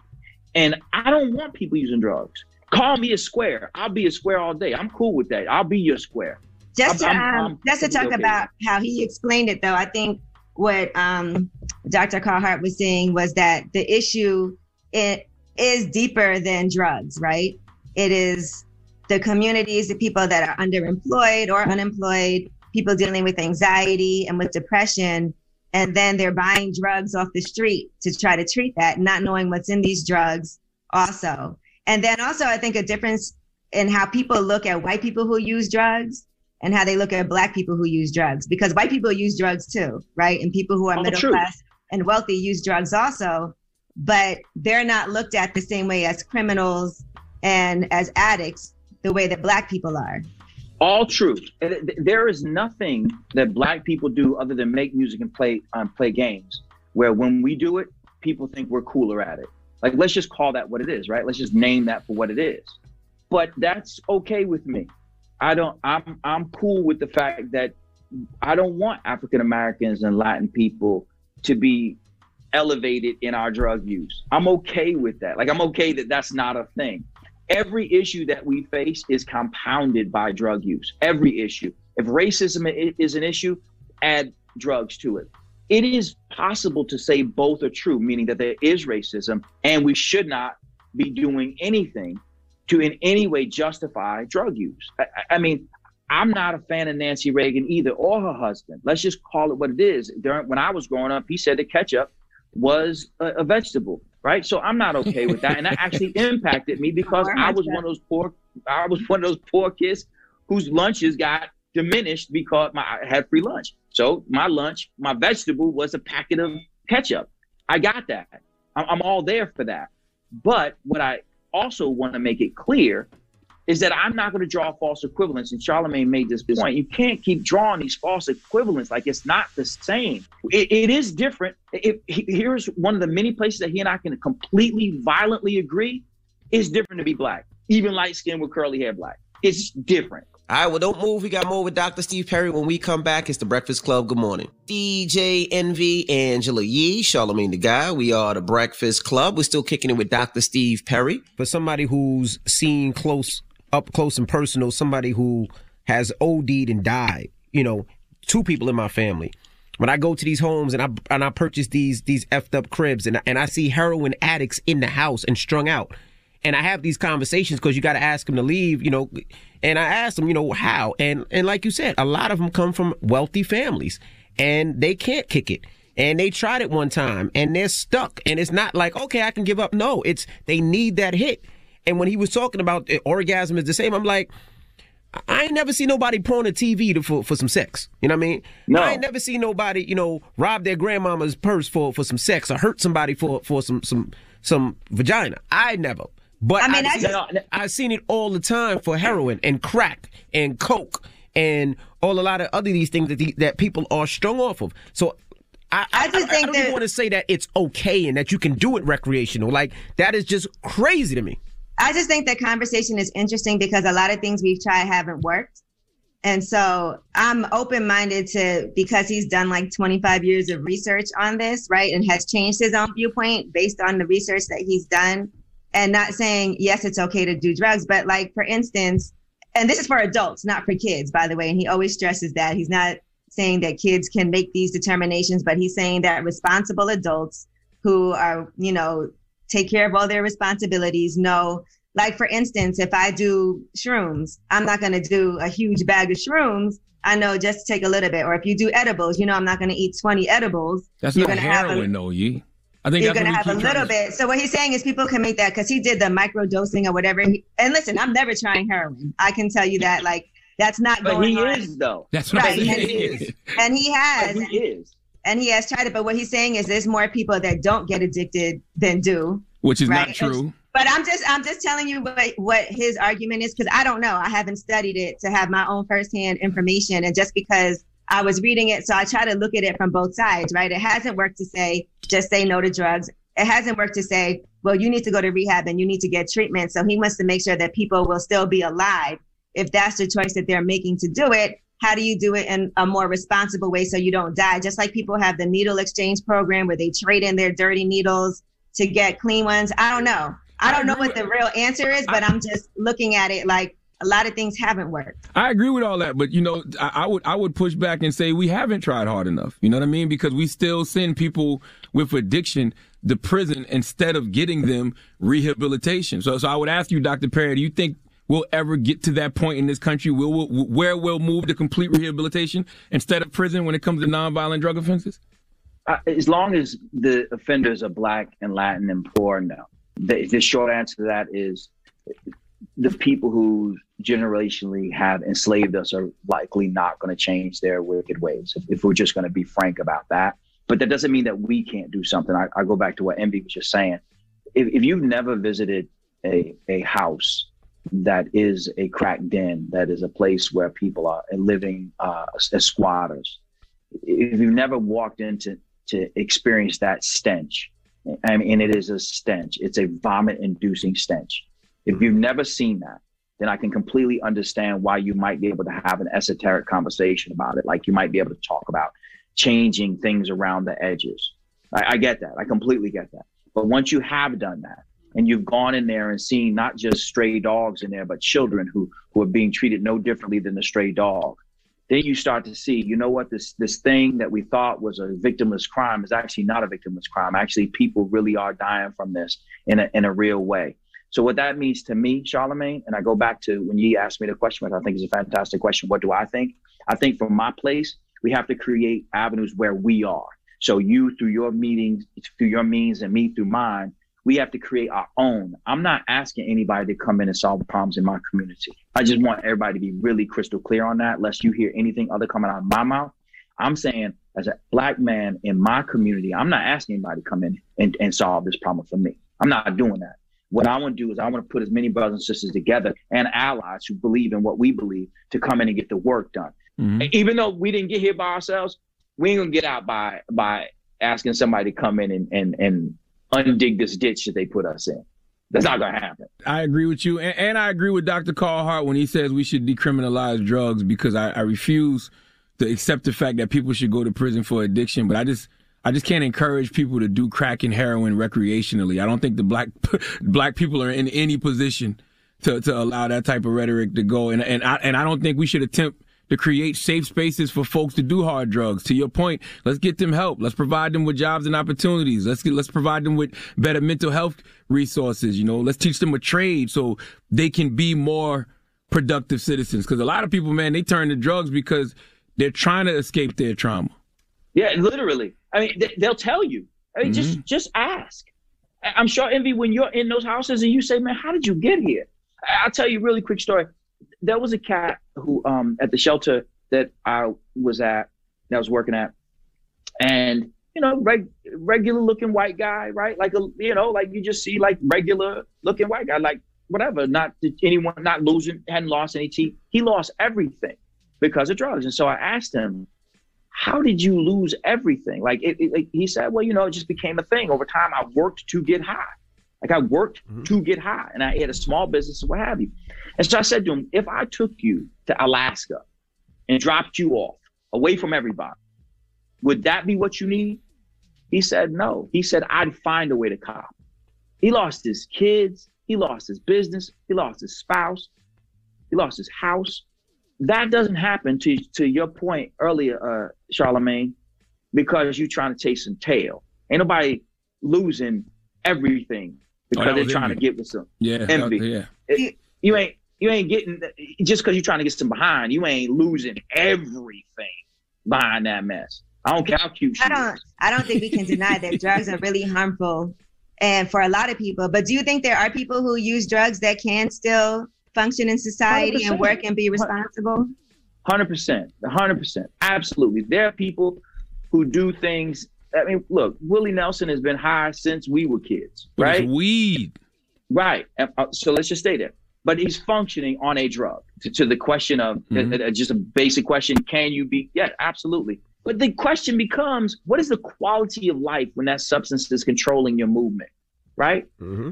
And I don't want people using drugs. Call me a square. I'll be a square all day. I'm cool with that. I'll be your square. Just to, I'm, I'm, um, just to talk okay. about how he explained it, though, I think what um, Dr. Carl Hart was saying was that the issue it is deeper than drugs, right? It is the communities, the people that are underemployed or unemployed, people dealing with anxiety and with depression, and then they're buying drugs off the street to try to treat that, not knowing what's in these drugs also. And then also, I think a difference in how people look at white people who use drugs and how they look at black people who use drugs because white people use drugs too, right? And people who are oh, middle true. class and wealthy use drugs also, but they're not looked at the same way as criminals and as addicts the way that black people are. All true. There is nothing that black people do other than make music and play um, play games. Where when we do it, people think we're cooler at it. Like let's just call that what it is, right? Let's just name that for what it is. But that's okay with me. I don't. I'm I'm cool with the fact that I don't want African Americans and Latin people to be elevated in our drug use. I'm okay with that. Like I'm okay that that's not a thing every issue that we face is compounded by drug use. Every issue. If racism is an issue, add drugs to it. It is possible to say both are true, meaning that there is racism and we should not be doing anything to in any way justify drug use. I, I mean, I'm not a fan of Nancy Reagan either or her husband. Let's just call it what it is. During, when I was growing up, he said that ketchup was a, a vegetable right? So I'm not okay with that, and that actually impacted me because I was one of those poor, I was one of those poor kids whose lunches got diminished because my, I had free lunch. So my lunch, my vegetable was a packet of ketchup. I got that. I'm, I'm all there for that. But what I also want to make it clear is that I'm not going to draw false equivalents. And Charlamagne made this point. You can't keep drawing these false equivalents like it's not the same. it, it is different. It, here's one of the many places that he and I can completely violently agree. It's different to be black, even light skin with curly hair black. It's different. All right, well, don't move. We got more with Dr. Steve Perry when we come back. It's the Breakfast Club. Good morning. DJ Envy, Angela Yee, Charlamagne the Guy. We are the Breakfast Club. We're still kicking it with Dr. Steve Perry. For somebody who's seen close up close and personal, somebody who has OD'd and died, you know, two people in my family. When I go to these homes and I and I purchase these these effed up cribs and and I see heroin addicts in the house and strung out, and I have these conversations because you got to ask them to leave, you know, and I ask them, you know, how, and and like you said, a lot of them come from wealthy families and they can't kick it and they tried it one time and they're stuck and it's not like okay I can give up. No, it's they need that hit. And when he was talking about orgasm is the same, I'm like, I ain't never seen nobody prone a TV to, for, for some sex. You know what I mean? No. I ain't never seen nobody, you know, rob their grandmama's purse for, for some sex or hurt somebody for, for some, some, some vagina. I never. But I mean, I've, seen, I've seen it all the time for heroin and crack and coke and all a lot of other these things that the, that people are strung off of. So I, I, just I, think I don't that, even want to say that it's okay and that you can do it recreational. Like that is just crazy to me. I just think that conversation is interesting because a lot of things we've tried haven't worked. And so I'm open minded to because he's done like 25 years of research on this, right? And has changed his own viewpoint based on the research that he's done. And not saying, yes, it's okay to do drugs, but like, for instance, and this is for adults, not for kids, by the way. And he always stresses that he's not saying that kids can make these determinations, but he's saying that responsible adults who are, you know, take care of all their responsibilities know like for instance, if I do shrooms, I'm not going to do a huge bag of shrooms. I know just to take a little bit. Or if you do edibles, you know I'm not going to eat 20 edibles. That's you're not gonna heroin, a, though, Yee. I think you're going to have a little to- bit. So what he's saying is people can make that because he did the micro dosing or whatever. He, and listen, I'm never trying heroin. I can tell you that. Like that's not But going he on. is though. That's Right, saying. and he is. And he has. But he is. And he has tried it. But what he's saying is there's more people that don't get addicted than do. Which is Right. not true. But I'm just I'm just telling you what what his argument is because I don't know. I haven't studied it to have my own firsthand information. And just because I was reading it, so I try to look at it from both sides, right? It hasn't worked to say just say no to drugs. It hasn't worked to say, well, you need to go to rehab and you need to get treatment. So he wants to make sure that people will still be alive if that's the choice that they're making to do it. How do you do it in a more responsible way so you don't die? Just like people have the needle exchange program where they trade in their dirty needles to get clean ones. I don't know. I don't know what the real answer is, but I'm just looking at it like a lot of things haven't worked. I agree with all that, but you know, I, I would I would push back and say we haven't tried hard enough. You know what I mean? Because we still send people with addiction to prison instead of getting them rehabilitation. So, so I would ask you, Dr. Perry, do you think we'll ever get to that point in this country where we'll, where we'll move to complete rehabilitation instead of prison when it comes to nonviolent drug offenses? Uh, as long as the offenders are black and Latin and poor, no. The, the short answer to that is the people who generationally have enslaved us are likely not going to change their wicked ways. If, if we're just going to be frank about that, but that doesn't mean that we can't do something. I, I go back to what Envy was just saying. If, if you've never visited a a house that is a crack den, that is a place where people are living uh, as squatters, if you've never walked into to experience that stench, I mean, and it is a stench. It's a vomit-inducing stench. If you've never seen that, then I can completely understand why you might be able to have an esoteric conversation about it. Like you might be able to talk about changing things around the edges. I, I get that. I completely get that. But once you have done that, and you've gone in there and seen not just stray dogs in there, but children who who are being treated no differently than a stray dog, then you start to see, you know what, this this thing that we thought was a victimless crime is actually not a victimless crime. Actually, people really are dying from this in a in a real way. So what that means to me, Charlamagne, and I go back to when you asked me the question, which I think is a fantastic question. What do I think? I think from my place, we have to create avenues where we are. So you through your meetings, through your means, and me through mine, we have to create our own. I'm not asking anybody to come in and solve the problems in my community. I just want everybody to be really crystal clear on that, lest you hear anything other coming out of my mouth. I'm saying, as a black man in my community, I'm not asking anybody to come in and, and solve this problem for me. I'm not doing that. What I want to do is I want to put as many brothers and sisters together and allies who believe in what we believe to come in and get the work done. Mm-hmm. Even though we didn't get here by ourselves, we ain't gonna get out by by asking somebody to come in and and, and undig this ditch that they put us in. That's not gonna happen. I agree with you, and, and I agree with Dr. Carl Hart when he says we should decriminalize drugs because I, I refuse to accept the fact that people should go to prison for addiction. But I just I just can't encourage people to do crack and heroin recreationally. I don't think the black black people are in any position to, to allow that type of rhetoric to go. And and I and I don't think we should attempt to create safe spaces for folks to do hard drugs. To your point, let's get them help. Let's provide them with jobs and opportunities. Let's get, let's provide them with better mental health resources. You know, let's teach them a trade so they can be more productive citizens. Because a lot of people, man, they turn to drugs because they're trying to escape their trauma. Yeah, literally. I mean, they, they'll tell you. I mean, just mm-hmm. just ask. I'm sure Envy when you're in those houses and you say, "Man, how did you get here?" I'll tell you a really quick story. There was a cat who, um, at the shelter that I was at, that I was working at, and you know, reg- regular looking white guy, right? Like a, you know, like you just see like regular looking white guy, like whatever. Not anyone, not losing, hadn't lost any teeth. He lost everything because of drugs. And so I asked him, how did you lose everything? Like, it, it, like he said, well, you know, it just became a thing over time. I worked to get high. Like I worked to get high and I had a small business and what have you. And so I said to him, if I took you to Alaska and dropped you off away from everybody, would that be what you need? He said, no. He said, I'd find a way to cop. He lost his kids. He lost his business. He lost his spouse. He lost his house. That doesn't happen to to your point earlier, uh, Charlamagne, because you're trying to chase some tail. Ain't nobody losing everything because Oh, they're trying to get with some Yeah, that- envy. yeah. It- you ain't you ain't getting just because you're trying to get some behind. You ain't losing everything behind that mess. I don't care how cute she I don't. I don't think we can deny that drugs are really harmful, and for a lot of people. But do you think there are people who use drugs that can still function in society and 100%. work and be responsible? Hundred percent, hundred percent, absolutely. There are people who do things. I mean, look, Willie Nelson has been high since we were kids, But it's right? weed. Right. Uh, so let's just stay there. But he's functioning on a drug. To, to the question of Mm-hmm. uh, uh, just a basic question: Can you be? Yeah, absolutely. But the question becomes: What is the quality of life when that substance is controlling your movement? Right.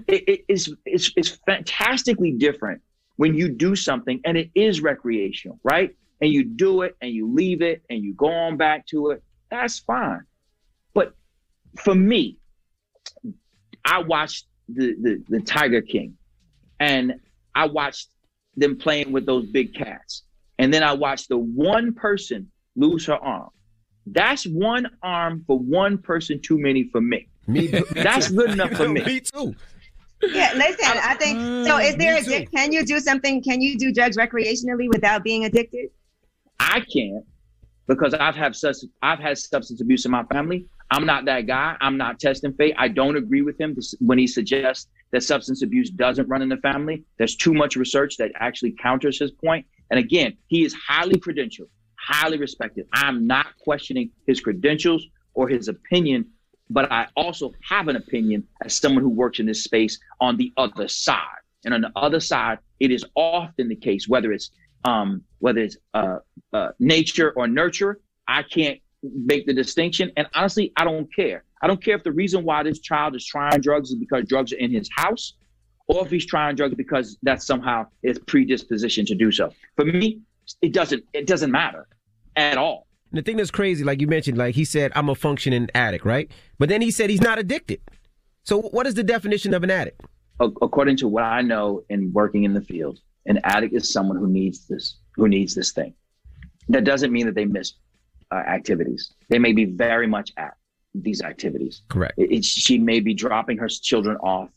It, it is it's, it's fantastically different when you do something and it is recreational, right? And you do it and you leave it and you go on back to it. That's fine. But for me, I watched the, the, the Tiger King and I watched them playing with those big cats. And then I watched the one person lose her arm. That's one arm for one person too many for me. Me, That's good enough for me. me too. Yeah, listen. I think so. Mm, is there? A, can you do something? Can you do drugs recreationally without being addicted? I can't because I've had such I've had substance abuse in my family. I'm not that guy. I'm not testing fate. I don't agree with him when he suggests that substance abuse doesn't run in the family. There's too much research that actually counters his point. And again, he is highly credentialed, highly respected. I'm not questioning his credentials or his opinion, but I also have an opinion as someone who works in this space on the other side. And on the other side, it is often the case, whether it's um, whether it's uh, uh, nature or nurture, I can't make the distinction. And honestly, I don't care. I don't care if the reason why this child is trying drugs is because drugs are in his house, or if he's trying drugs because that's somehow his predisposition to do so. For me, it doesn't. It doesn't matter at all. The thing that's crazy, like you mentioned, like he said, I'm a functioning addict, right? But then he said he's not addicted. So what is the definition of an addict? According to what I know in working in the field, an addict is someone who needs this, who needs this thing. That doesn't mean that they miss uh, activities. They may be very much at these activities. Correct. It, it- she may be dropping her children off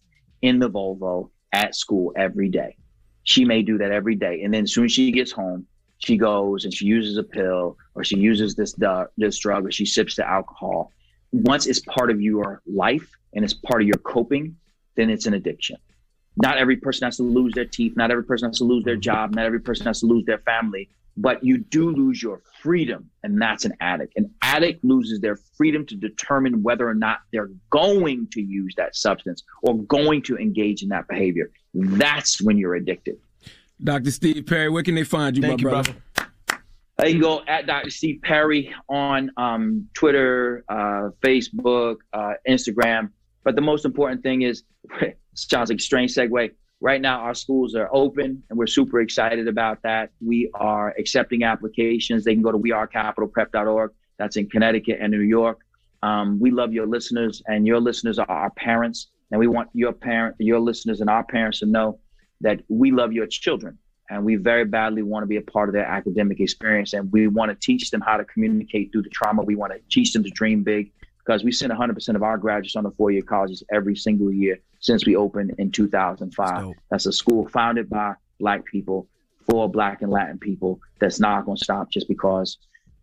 in the Volvo at school every day. She may do that every day, and then as soon as she gets home, she goes and she uses a pill, or she uses this du- this drug, or she sips the alcohol. Once it's part of your life and it's part of your coping, then it's an addiction. Not every person has to lose their teeth. Not every person has to lose their job. Not every person has to lose their family. But you do lose your freedom, and that's an addict. An addict loses their freedom to determine whether or not they're going to use that substance or going to engage in that behavior. That's when you're addicted. Dr. Steve Perry, where can they find you, Thank my you, brother? You can go at Dr. Steve Perry on um, Twitter, uh, Facebook, uh, Instagram. But the most important thing is, sounds like a strange segue. Right now, our schools are open, and we're super excited about that. We are accepting applications. They can go to wearecapitalprep.org. That's in Connecticut and New York. Um, we love your listeners, and your listeners are our parents, and we want your parent, your listeners, and our parents to know that we love your children and we very badly want to be a part of their academic experience and we want to teach them how to communicate through the trauma we want to teach them to dream big because we send 100% of our graduates on to four-year colleges every single year since we opened in 2005 that's a school founded by black people for black and latin people that's not going to stop just because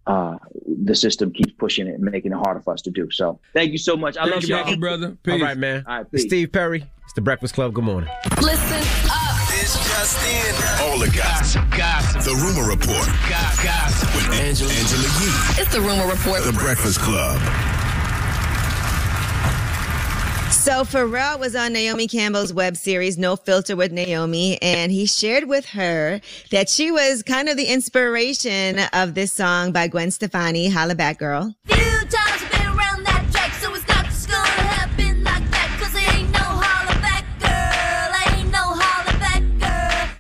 uh, the system keeps pushing it and making it harder for us to do so thank you so much i love y'all brother. All right, man. All right, peace. Steve Perry, it's the Breakfast Club. Good morning. Listen up. It's just in. All the gossip. Gossip. The Rumor Report. Gossip. With Angela, Angela Yee. It's the Rumor Report. The Breakfast Club. So Pharrell was on Naomi Campbell's web series No Filter with Naomi, and he shared with her that she was kind of the inspiration of this song by Gwen Stefani, Holla Back Girl. Few times I've been around that track, so it's not just gonna happen like that. Cause there ain't no holla back girl, ain't no holla back girl.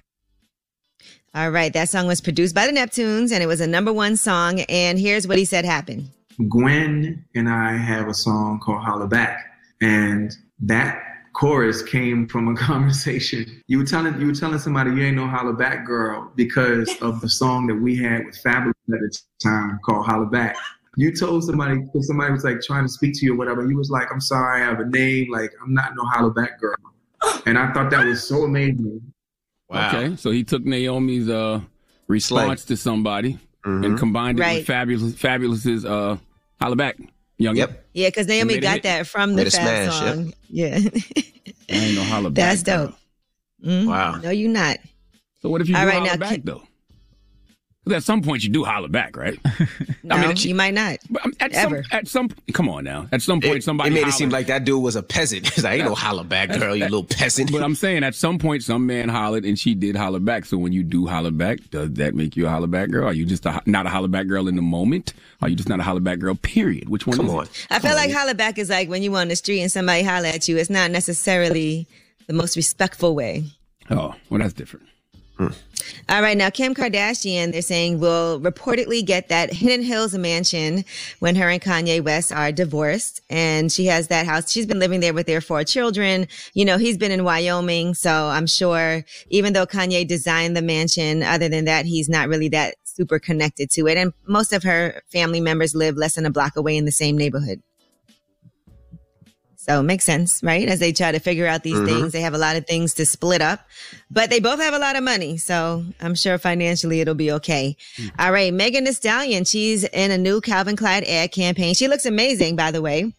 All right, that song was produced by the Neptunes, and it was a number one song. And here's what he said happened. Gwen and I have a song called Holla Back, and that chorus came from a conversation. You were telling you were telling somebody you ain't no holla back girl because of the song that we had with Fabolous at the time called Holla Back. You told somebody if somebody was like trying to speak to you or whatever, you was like, I'm sorry, I have a name, like I'm not no holla back girl. And I thought that was so amazing. Wow. Okay, so he took Naomi's uh, response to somebody and combined it Right. with Fabolous Fabolous's uh, holla back, young. Yep. Yeah, because Naomi got that from the Made Fab smash, song. Yeah. I ain't no holla back. That's girl. dope. Mhm. Wow. No, you not. So what if you All do right, holla now, back keep- though? 'Cause at some point you do holler back, right? No, I mean, you might not. Um, at Ever. Some, at some, come on now. At some point, It, somebody it made it seem like that dude was a peasant. He's like, ain't no holla back girl, you little peasant. But I'm saying at some point, some man hollered and she did holler back. So when you do holler back, does that make you a holler back girl? Are you just a, not a holler back girl in the moment? Are you just not a holler back girl? Period. Which one? Come is on. It? I feel like holler back is like when you on the street and somebody holla at you. It's not necessarily the most respectful way. Oh, well, that's different. Hmm. All right, now Kim Kardashian, they're saying will reportedly get that Hidden Hills mansion when her and Kanye West are divorced. And she has that house. She's been living there with their four children. You know, he's been in Wyoming. So I'm sure even though Kanye designed the mansion, other than that, he's not really that super connected to it. And most of her family members live less than a block away in the same neighborhood. So it makes sense, right? As they try to figure out these Mhm. things, they have a lot of things to split up, but they both have a lot of money. So I'm sure financially it'll be okay. All right. Megan Thee Stallion, she's in a new Calvin Klein ad campaign. She looks amazing, by the way.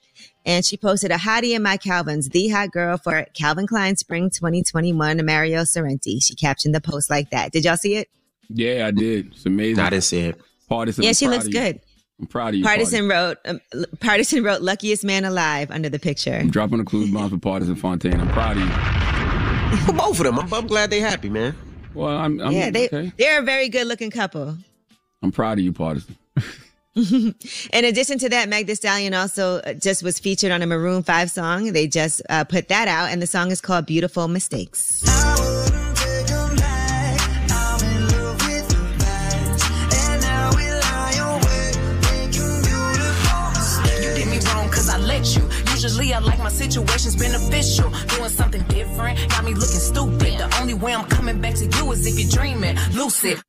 And she posted a hottie in my Calvins, the hot girl for Calvin Klein Spring 2021 Mario Sorrenti. She captioned the post like that. Did y'all see it? Yeah, I did. It's amazing. I didn't see it. Pardison. yeah, I'm she looks good. I'm proud of you. Pardison wrote, um, Pardison wrote, luckiest man alive under the picture. I'm dropping a clues bomb for Pardison Fontaine. I'm proud of you. For both of them, I'm, I'm glad they happy, man. Well, I'm, I'm yeah, they, okay. they're a very good looking couple. I'm proud of you, Pardison. In addition to that, Meg Thee Stallion also uh, just was featured on a Maroon 5 song. They just uh, put that out, and the song is called Beautiful Mistakes. You. I like my situations beneficial. Doing something different got me looking stupid. The only way I'm coming back to you is if you're dreaming. Lucid.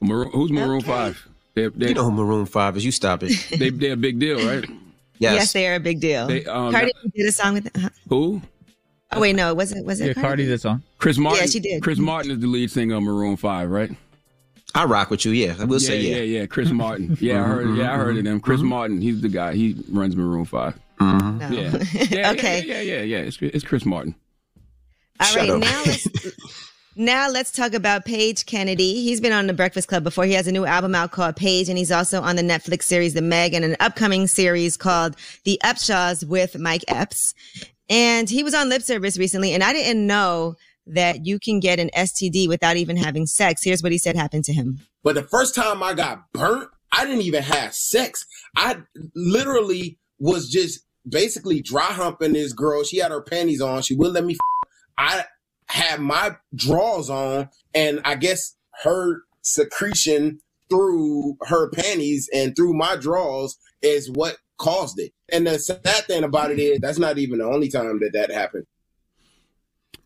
Maroon, who's Maroon Five? They're, they're, You know who Maroon 5 is. You stop it. they, they're a big deal, right? Yes, they are a big deal. They, um, Cardi did a song with. Uh, Who? oh wait, no, was it? Was it? Cardi? did a song. Chris Martin. Yeah, she did. Chris Martin is the lead singer of Maroon Five, right? I rock with you, yeah. I will yeah, say yeah. yeah, yeah. Chris Martin. Yeah, I heard. Yeah, I heard of them. Chris Mhm. Martin. He's the guy. He runs Maroon 5 Mhm. Yeah. yeah. Okay. Yeah, yeah, yeah, yeah. It's, it's Chris Martin. All right, now let's now let's talk about Page Kennedy. He's been on the Breakfast Club before. He has a new album out called Paige, and he's also on the Netflix series The Meg and an upcoming series called The Upshaws with Mike Epps. And he was on lip service recently, and I didn't know that you can get an STD without even having sex. Here's what he said happened to him. But the first time I got burnt, I didn't even have sex. I literally was just basically dry humping this girl. She had her panties on. She wouldn't let me. F- I had my drawers on, and I guess her secretion through her panties and through my drawers is what caused it. And the sad thing about it is that's not even the only time that that happened.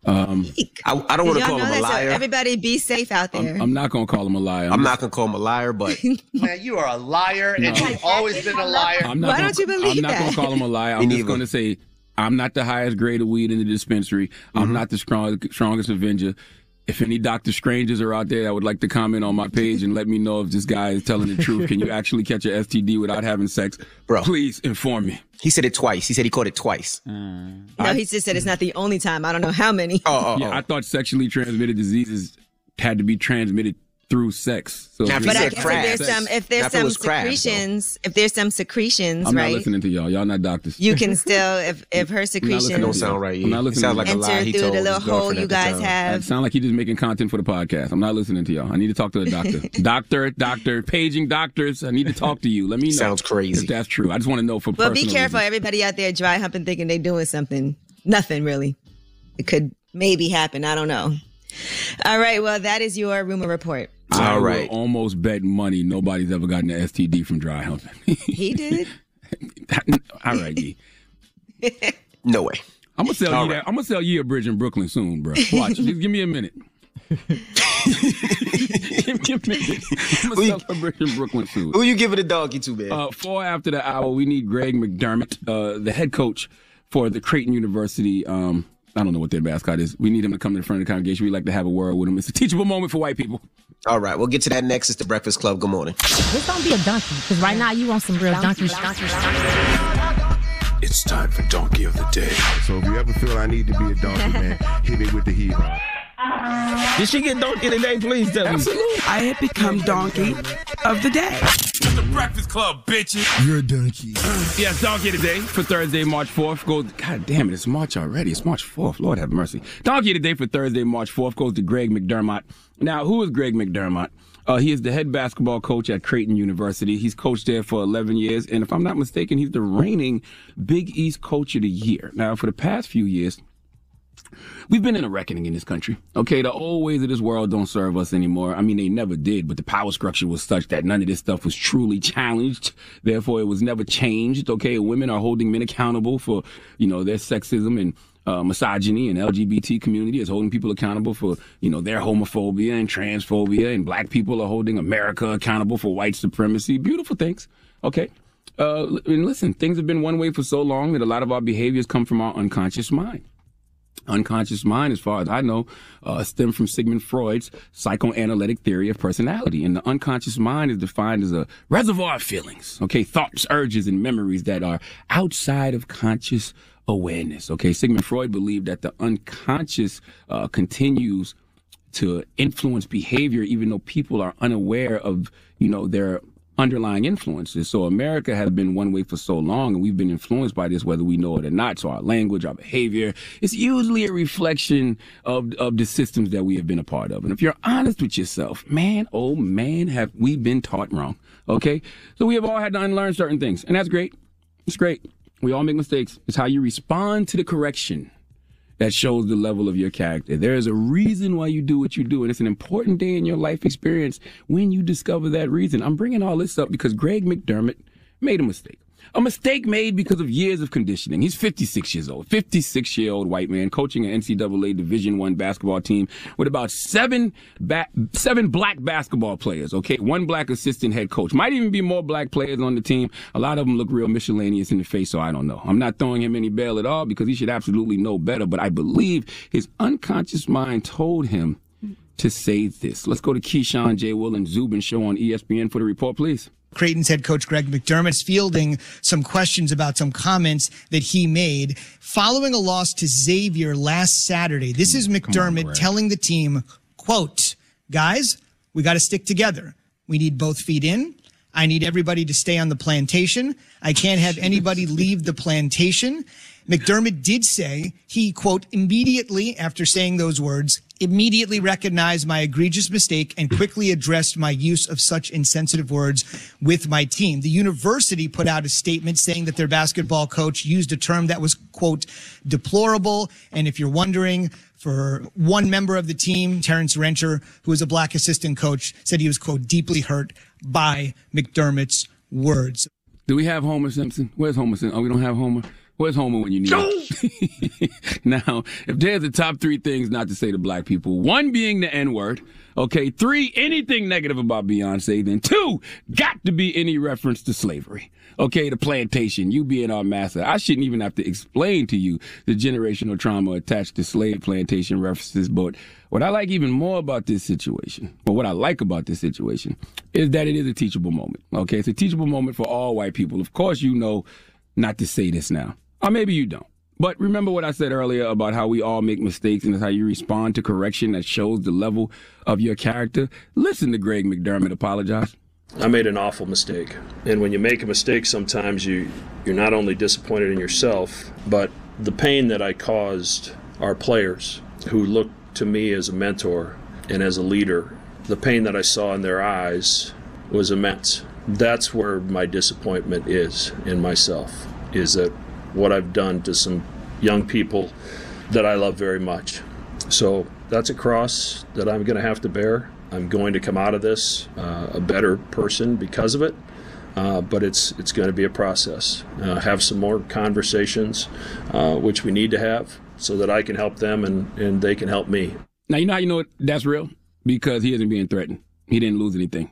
Um, I, I don't want to call y'all him a know that? So liar. everybody be safe out there. I'm, I'm not gonna call him a liar. I'm not gonna call him a liar, but Man, you are a liar, No. and you've always been a liar. I'm not gonna, I'm not gonna call him a liar. I'm just gonna say I'm not the highest grade of weed in the dispensary. I'm not the strong, strongest Avenger. If any Doctor Strangers are out there that would like to comment on my page and let me know if this guy is telling the truth, can you actually catch a STD without having sex? Bro, please inform me. he said it twice. He said he caught it twice. Uh, no, he just said it's not the only time. I don't know how many. Oh, oh yeah, I oh. thought sexually transmitted diseases had to be transmitted through sex. So Now, if if But I had guess if sex- there's some, if there's if it some was crabs, though. secretions, if there's some secretions, I'm not right? listening to y'all. Y'all not doctors. You can still, if if her secretions don't listening secretions to y'all. I'm not listening to y'all. enter through the little hole you guys have. It sound like he's just making content for the podcast. I'm not listening to y'all. I need to talk to a doctor. doctor, doctor, paging doctors. I need to talk to you. Let me know. Sounds crazy. If that's true. I just want to know for But be careful, reasons. everybody out there dry humping, thinking they doing something. Nothing really. It could maybe happen. I don't know. All right. Well, that is your rumor report. I All will almost bet money nobody's ever gotten an STD from dry humping. He did. All right, D. No way. I'm gonna sell All you right. that. I'm gonna sell you a bridge in Brooklyn soon, bro. Watch. Just give me a minute. give me a minute. I'm gonna sell a bridge in Brooklyn soon. Who you giving the donkey to, man? Uh, four after the hour, we need Greg McDermott, uh, the head coach for the Creighton University. Um, I don't know what their mascot is. We need him to come to the front of the congregation. We'd like to have a word with him. It's a teachable moment for white people. All right, we'll get to that next. It's the Breakfast Club. Good morning. Just don't be a donkey, because right now you want some real donkey. donkey, It's time for Donkey of the Day. So if you ever feel I need to be a donkey, man, hit me with the heat hop. Did she get donkey today? Please tell me. I have become donkey of the day. The Breakfast Club, bitches. You're a donkey. Yes, Donkey today for Thursday, March 4th goes. God damn it, it's March already. It's March 4th. Lord have mercy. Donkey today for Thursday, March 4th goes to Greg McDermott. Now, who is Greg McDermott? Uh, he is the head basketball coach at Creighton University. He's coached there for 11 years, and if I'm not mistaken, he's the reigning Big East Coach of the Year. Now, for the past few years, We've been in a reckoning in this country. Okay, the old ways of this world don't serve us anymore. I mean, they never did, but the power structure was such that none of this stuff was truly challenged. Therefore, it was never changed. Okay, women are holding men accountable for, you know, their sexism and uh, misogyny and LGBT community is holding people accountable for, you know, their homophobia and transphobia, and black people are holding America accountable for white supremacy. Beautiful things. Okay. Uh, and listen, things have been one way for so long that a lot of our behaviors come from our unconscious mind unconscious mind, as far as I know, uh, stem from Sigmund Freud's psychoanalytic theory of personality. And the unconscious mind is defined as a reservoir of feelings, okay, thoughts, urges, and memories that are outside of conscious awareness. Okay, Sigmund Freud believed that the unconscious uh, continues to influence behavior, even though people are unaware of, you know, their underlying influences. So America has been one way for so long, and we've been influenced by this, whether we know it or not. So our language, our behavior, it's usually a reflection of of the systems that we have been a part of. And if you're honest with yourself, man, oh man, have we been taught wrong? Okay, so we have all had to unlearn certain things, and that's great. It's great. We all make mistakes. It's how you respond to the correction that shows the level of your character. There is a reason why you do what you do, and it's an important day in your life experience when you discover that reason. I'm bringing all this up because Greg McDermott made a mistake. A mistake made because of years of conditioning. He's 56 years old, 56 year old white man coaching an NCAA Division One basketball team with about seven ba- seven black basketball players. Okay, one black assistant head coach. Might even be more black players on the team. A lot of them look real miscellaneous in the face, so I don't know. I'm not throwing him any bail at all because he should absolutely know better. But I believe his unconscious mind told him to say this. Let's go to Keyshawn J. Will and Zubin show on ESPN for the report, please. Creighton's head coach Greg McDermott's fielding some questions about some comments that he made following a loss to Xavier last Saturday. This is McDermott telling the team, quote, guys, we got to stick together. We need both feet in. I need everybody to stay on the plantation. I can't have anybody leave the plantation. McDermott did say he, quote, immediately after saying those words, immediately recognized my egregious mistake and quickly addressed my use of such insensitive words with my team. The university put out a statement saying that their basketball coach used a term that was, quote, deplorable. And if you're wondering, for one member of the team, Terrence Rencher, who is a black assistant coach, said he was, quote, deeply hurt by McDermott's words. Do we have Homer Simpson? Where's Homer Simpson? Oh, we don't have Homer. Where's Homer when you need him? now, if there's the top three things not to say to black people, one being the N word, okay, three, anything negative about Beyonce, then two, got to be any reference to slavery. Okay, the plantation, you being our master. I shouldn't even have to explain to you the generational trauma attached to slave plantation references, but what I like even more about this situation, or what I like about this situation, is that it is a teachable moment. Okay, it's a teachable moment for all white people. Of course, you know not to say this now. Or maybe you don't. But remember what I said earlier about how we all make mistakes and it's how you respond to correction that shows the level of your character. Listen to Greg McDermott apologize. I made an awful mistake. And when you make a mistake, sometimes you you're not only disappointed in yourself, but the pain that I caused our players who looked to me as a mentor and as a leader, the pain that I saw in their eyes was immense. That's where my disappointment is in myself, is that what I've done to some young people that I love very much. So that's a cross that I'm going to have to bear. I'm going to come out of this uh, a better person because of it. uh, but it's it's going to be a process. Uh, have some more conversations, uh, which we need to have, so that I can help them and, and they can help me. Now you know how you know that's real because he isn't being threatened. He didn't lose anything.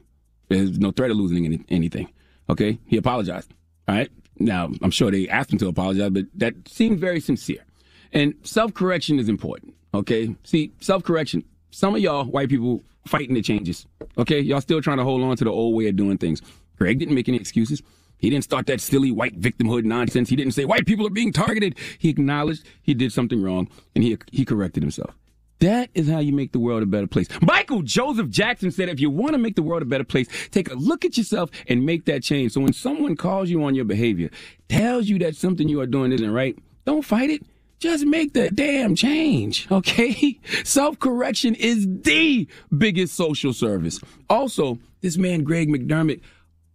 There's no threat of losing any, anything. Okay, he apologized. All right. Now I'm sure they asked him to apologize, but that seemed very sincere. And self correction is important. Okay. See, self correction. Some of y'all white people fighting the changes. Okay, y'all still trying to hold on to the old way of doing things. Greg didn't make any excuses. He didn't start that silly white victimhood nonsense. He didn't say white people are being targeted. He acknowledged he did something wrong and he he corrected himself. That is how you make the world a better place. Michael Joseph Jackson said, if you want to make the world a better place, take a look at yourself and make that change. So when someone calls you on your behavior, tells you that something you are doing isn't right, don't fight it. Just make the damn change, okay? Self correction is the biggest social service. Also, this man, Greg McDermott,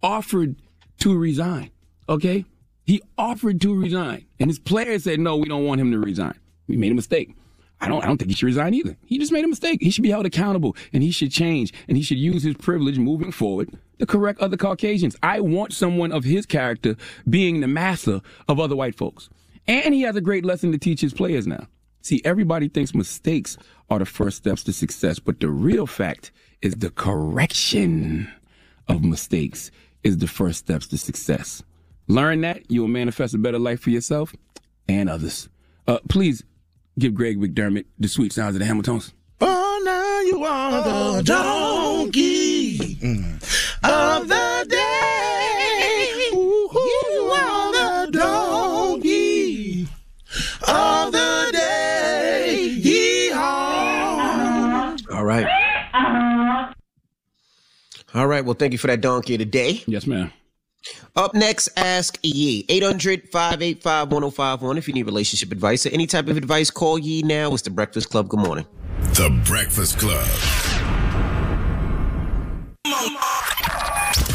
offered to resign, okay? He offered to resign. And his players said, no, we don't want him to resign. We made a mistake. I don't, I don't think he should resign either. He just made a mistake. He should be held accountable and he should change and he should use his privilege moving forward to correct other Caucasians. I want someone of his character being the master of other white folks. And he has a great lesson to teach his players now. See, everybody thinks mistakes are the first steps to success, but the real fact is the correction of mistakes is the first steps to success. Learn that, you will manifest a better life for yourself and others. Uh, please give Greg McDermott the sweet sounds of the Hamiltones. Oh, now you are the oh, donkey of the day. Ooh, you are the donkey of the day. Yee-haw. All right. All right. Well, thank you for that donkey today. Yes, ma'am. Up next, Ask Yee. 800 585 1051. If you need relationship advice or any type of advice, call Yee now. It's the Breakfast Club. Good morning. The Breakfast Club.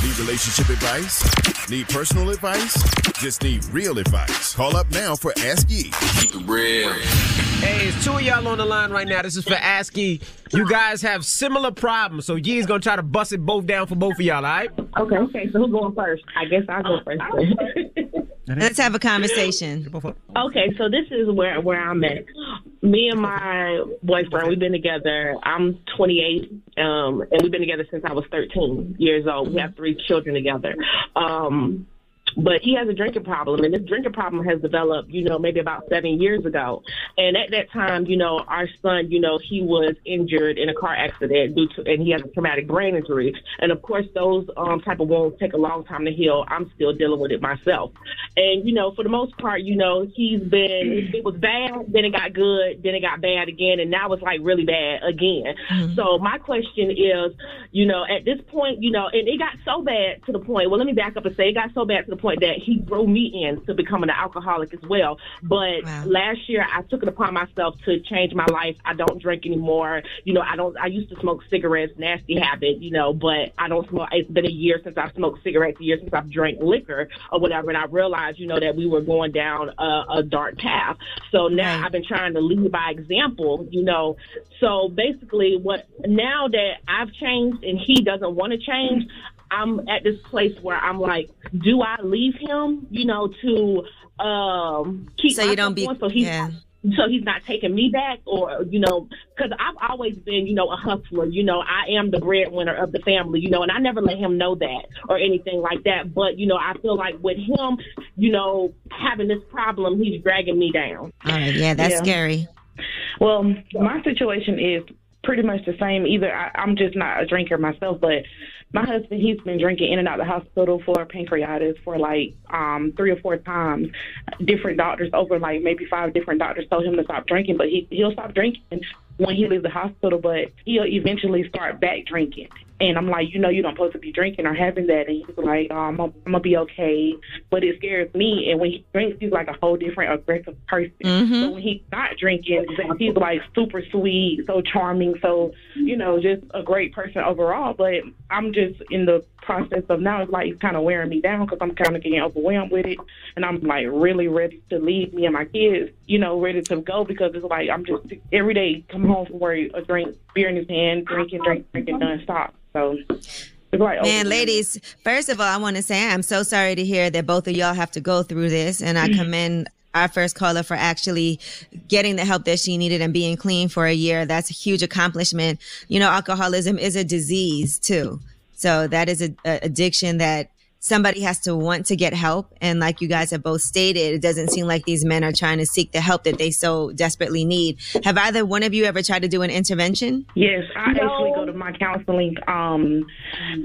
Need relationship advice? Need personal advice? Just need real advice. Call up now for Ask Yee. Keep it real. Hey, it's two of y'all on the line right now. This is for Ask Yee. You guys have similar problems, so Yee's gonna try to bust it both down for both of y'all, all right? Okay, okay. So who's going first? I guess I'll go first. Let's have a conversation. okay, so this is where where I'm at. Me and my boyfriend, we've been together. I'm 28, um, and we've been together since I was 13 years old. We have three children together. Um, but he has a drinking problem, and this drinking problem has developed, you know, maybe about seven years ago. And at that time, you know, our son, you know, he was injured in a car accident due to, and he has a traumatic brain injury. And of course, those um, type of wounds take a long time to heal. I'm still dealing with it myself. And you know, for the most part, you know, he's been it was bad, then it got good, then it got bad again, and now it's like really bad again. So my question is, you know, at this point, you know, and it got so bad to the point. Well, let me back up and say it got so bad to the point that he drove me in to becoming an alcoholic as well. But last year, I took it upon myself to change my life. I don't drink anymore. You know, I don't. I used to smoke cigarettes, nasty habit. You know, but I don't smoke. It's been a year since I've smoked cigarettes, a year since I've drank liquor or whatever, and I realized, you know, that we were going down a, a dark path. So now I've been trying to lead by example. You know, so basically, what now that I've changed and he doesn't want to change, I'm at this place where I'm like, do I leave him, you know, to um keep So you don't be- so he's yeah. so he's not taking me back or you know because i've always been you know a hustler you know i am the breadwinner of the family you know and i never let him know that or anything like that but you know i feel like with him you know having this problem he's dragging me down All right, yeah, that's Yeah. scary. well, my situation is pretty much the same. Either I, I'm just not a drinker myself, but my husband he's been drinking in and out of the hospital for pancreatitis for like um three or four times. Different doctors over like maybe five different doctors told him to stop drinking, but he he'll stop drinking when he leaves the hospital, but he'll eventually start back drinking. And I'm like, you know, you don't supposed to be drinking or having that. And he's like, oh, I'm, gonna, I'm gonna be okay. But it scares me. And when he drinks, he's like a whole different aggressive person. So mm-hmm. when he's not drinking, he's like super sweet, so charming, so you know, just a great person overall. But I'm just in the process of now. It's like it's kind of wearing me down because I'm kind of getting overwhelmed with it, and I'm like really ready to leave me and my kids, you know, ready to go because it's like I'm just every day come home from work, a drink, beer in his hand, drinking, drinking, drinking, nonstop. So Right. Man, ladies, first of all, I want to say I'm so sorry to hear that both of y'all have to go through this. And I commend our first caller for actually getting the help that she needed and being clean for a year. That's a huge accomplishment. You know, alcoholism is a disease too. So that is a, a addiction that somebody has to want to get help. And like you guys have both stated, it doesn't seem like these men are trying to seek the help that they so desperately need. Have either one of you ever tried to do an intervention? Yes, I actually go to my counseling. Um,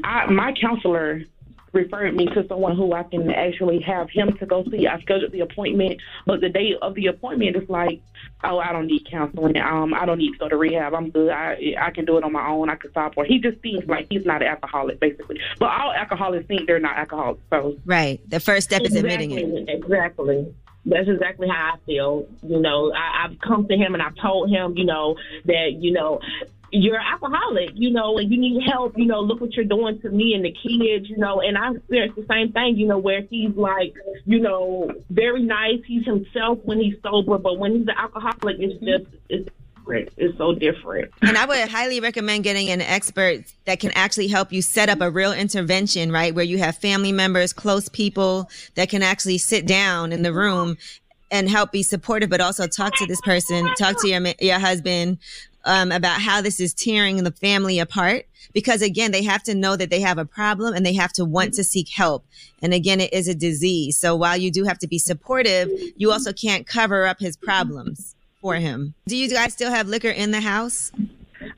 I, my counselor referred me to someone who I can actually have him to go see. I scheduled the appointment, but the day of the appointment is like, oh, I don't need counseling. Um, I don't need to go to rehab. I'm good. I I can do it on my own. I can stop. Or he just seems like he's not an alcoholic, basically. But all alcoholics think they're not alcoholics. So Right. The first step is admitting it. Exactly, Exactly. That's exactly how I feel. You know, I, I've come to him and I've told him, you know, that, you know, you're an alcoholic, you know, and you need help, you know, look what you're doing to me and the kids, you know, and I experienced the same thing, you know, where he's like, you know, very nice. He's himself when he's sober, but when he's an alcoholic, it's just, it's different. It's so different. And I would highly recommend getting an expert that can actually help you set up a real intervention, right? Where you have family members, close people that can actually sit down in the room and help be supportive, but also talk to this person, talk to your, your husband, um, about how this is tearing the family apart. Because again, they have to know that they have a problem and they have to want to seek help. And again, it is a disease. So while you do have to be supportive, you also can't cover up his problems for him. Do you guys still have liquor in the house?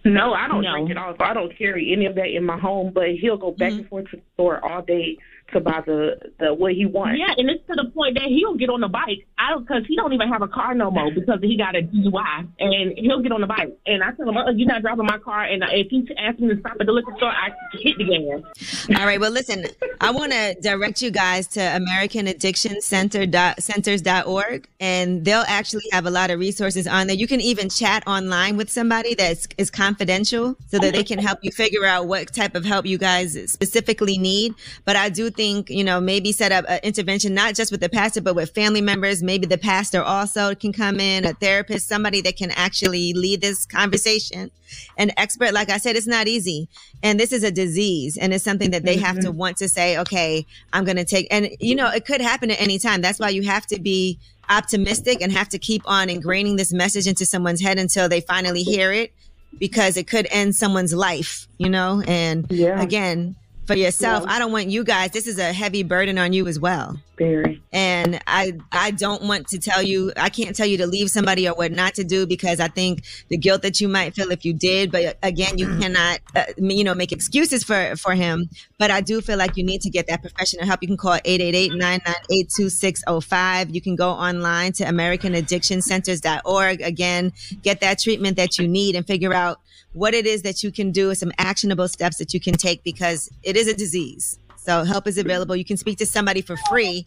No, I don't drink at all. So I don't carry any of that in my home. But he'll go back and forth to the store all day to buy the the what he wants. Yeah, and it's to the point that he'll get on the bike. I don't because he don't even have a car no more because he got a DUI, and he'll get on the bike. And I tell him, oh, "You're not driving my car." And if he asks me to stop at the liquor store, I hit the gas. All right. Well, listen, I want to direct you guys to American Addiction Center dot, centers.org, and they'll actually have a lot of resources on there. You can even chat online with somebody that is confidential so that they can help you figure out what type of help you guys specifically need. But I do think, you know, maybe set up an intervention, not just with the pastor, but with family members. Maybe the pastor also can come in, a therapist, somebody that can actually lead this conversation. An expert, like I said, it's not easy. And this is a disease and it's something that they have to mm-hmm. want to say, okay, I'm going to take, and you know, it could happen at any time. That's why you have to be optimistic and have to keep on ingraining this message into someone's head until they finally hear it because it could end someone's life, you know? And yeah. again, for yourself, Yeah. I don't want you guys, this is a heavy burden on you as well. Very. And I I don't want to tell you I can't tell you to leave somebody or what not to do because I think the guilt that you might feel if you did, but again, you cannot uh, you know make excuses for for him. But I do feel like you need to get that professional help. You can call 888-998-2605. You can go online to americanaddictioncenters.org again, get that treatment that you need and figure out what it is that you can do, some actionable steps that you can take because it is a disease. So help is available. You can speak to somebody for free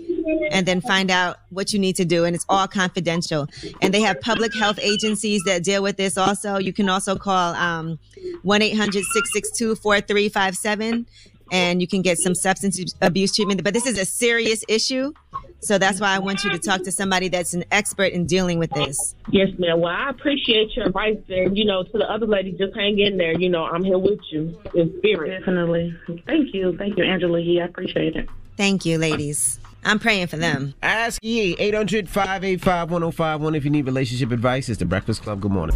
and then find out what you need to do. And it's all confidential. And they have public health agencies that deal with this also. You can also call um, 1-800-662-4357 and you can get some substance abuse treatment. But this is a serious issue. So that's why I want you to talk to somebody that's an expert in dealing with this. Yes, ma'am. Well, I appreciate your advice, and you know, to the other lady, just hang in there. You know, I'm here with you in spirit. Definitely. Thank you, thank you, Angela. Yee. I appreciate it. Thank you, ladies. I'm praying for them. Ask Yee 800 585 1051 if you need relationship advice. It's the Breakfast Club. Good morning.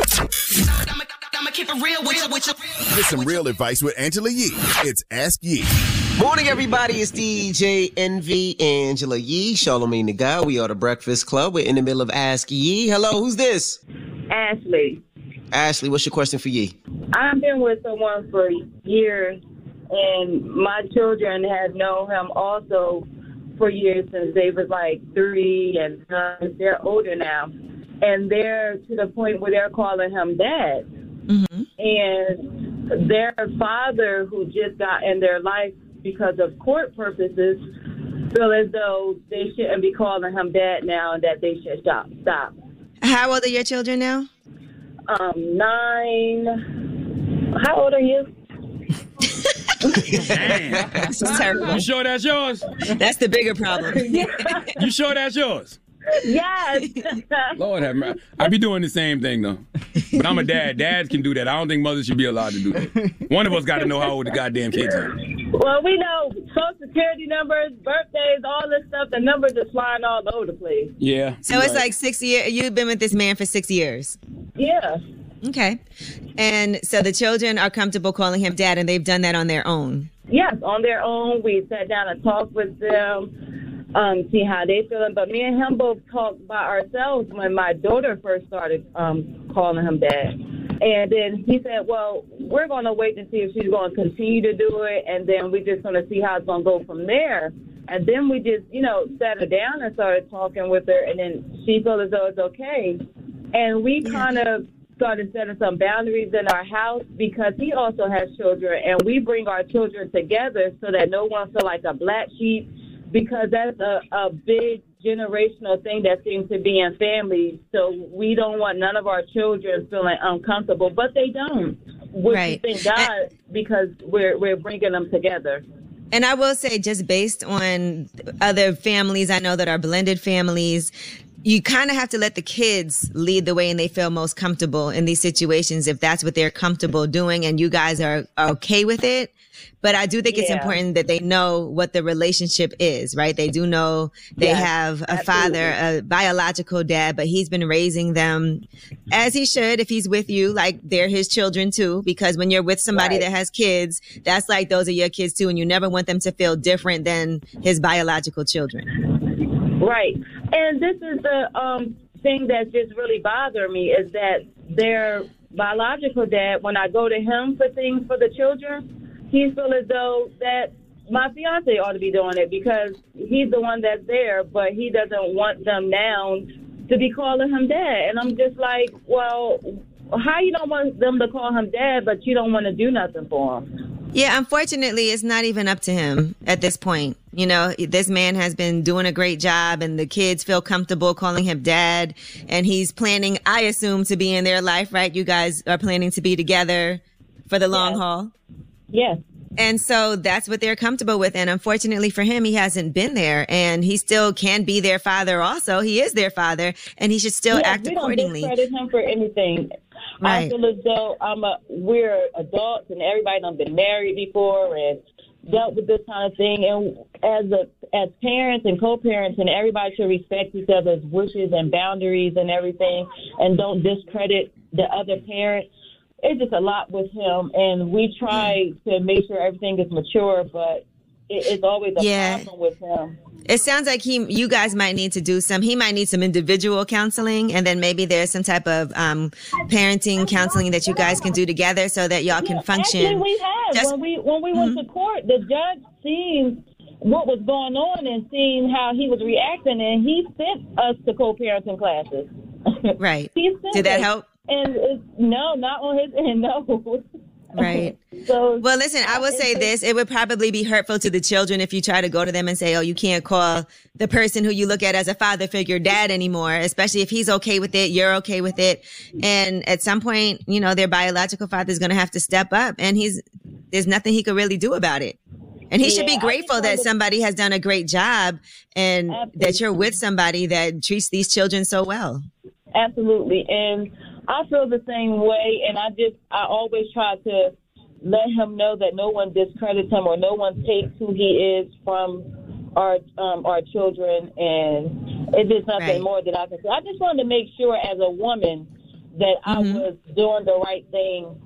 I'ma keep it real with you, with you. Get some real advice with Angela Yee. It's Ask Yee. Morning, everybody. It's DJ Envy Angela Yee, Charlamagne the Guy. We are the Breakfast Club. We're in the middle of Ask Yee. Hello, who's this? Ashley. Ashley, what's your question for Yee? I've been with someone for years, and my children have known him also for years since they was like three, and uh, they're older now, and they're to the point where they're calling him dad. And their father, who just got in their life because of court purposes, feel as though they shouldn't be calling him dad now, and that they should stop. Stop. How old are your children now? Um, nine. How old are you? This is terrible. You sure that's yours? That's the bigger problem. You sure that's yours? Yes. Lord have mercy. I be doing the same thing though. But I'm a dad. Dads can do that. I don't think mothers should be allowed to do that. One of us got to know how old the goddamn kids are. Well, we know social security numbers, birthdays, all this stuff. The numbers are flying all over the place. Yeah. So it's like six years. You've been with this man for six years. Yeah. Okay. And so the children are comfortable calling him dad, and they've done that on their own. Yes, on their own. We sat down and talked with them, um, see how they feeling. But me and him both talked by ourselves when my daughter first started um, calling him dad. And then he said, "Well, we're going to wait and see if she's going to continue to do it, and then we're just going to see how it's going to go from there." And then we just, you know, sat her down and started talking with her, and then she felt as though it's okay. And we kind of started setting some boundaries in our house because he also has children, and we bring our children together so that no one feel like a black sheep because that's a, a big generational thing that seems to be in families. So we don't want none of our children feeling uncomfortable, but they don't. Which Right. we thank God because we're we're bringing them together. And I will say, just based on other families I know that are blended families, you kind of have to let the kids lead the way and they feel most comfortable in these situations if that's what they're comfortable doing and you guys are, are okay with it. But I do think it's important that they know what the relationship is, right? They do know they Yes, have a father, a biological dad, but he's been raising them as he should if he's with you, like they're his children too. Because when you're with somebody Right. that has kids, that's like those are your kids too, and you never want them to feel different than his biological children. Right. And this is the um, thing that just really bothered me is that their biological dad, when I go to him for things for the children, he feels as though that my fiance ought to be doing it because he's the one that's there, but he doesn't want them now to be calling him dad. And I'm just like, well, how you don't want them to call him dad, but you don't want to do nothing for him? Yeah, unfortunately, it's not even up to him at this point. You know, this man has been doing a great job and the kids feel comfortable calling him dad. And he's planning, I assume, to be in their life, right? You guys are planning to be together for the long haul. Yes. And so that's what they're comfortable with. And unfortunately for him, he hasn't been there and he still can be their father also. He is their father and he should still Yes, act we don't accordingly. discredit him for anything. I feel as though I'm a we're adults and everybody done been married before and dealt with this kind of thing. And as a as parents and co-parents, and everybody should respect each other's wishes and boundaries and everything, and don't discredit the other parent. It's just a lot with him, and we try to make sure everything is mature, but it's always a Yeah. problem with him. It sounds like he, you guys might need to do some. He might need some individual counseling, and then maybe there's some type of um, parenting counseling that you guys can do together so that y'all can function. Actually, we had Just- when we when we went to court. The judge seen what was going on and seen how he was reacting, and he sent us to co-parenting classes. Right. Did that us. help? And it's, no, not on his end. No. Right. So well, listen, I will say this. It would probably be hurtful to the children if you try to go to them and say, oh, you can't call the person who you look at as a father figure dad anymore, especially if he's okay with it, you're okay with it. And at some point, you know, their biological father is going to have to step up and he's, there's nothing he could really do about it. And he should be grateful that somebody has done a great job and that you're with somebody that treats these children so well. Absolutely. And I feel the same way. And I just, I always try to let him know that no one discredits him or no one takes who he is from our um, our children. And it's just nothing Right. more that I can say. I just wanted to make sure as a woman that I was doing the right thing.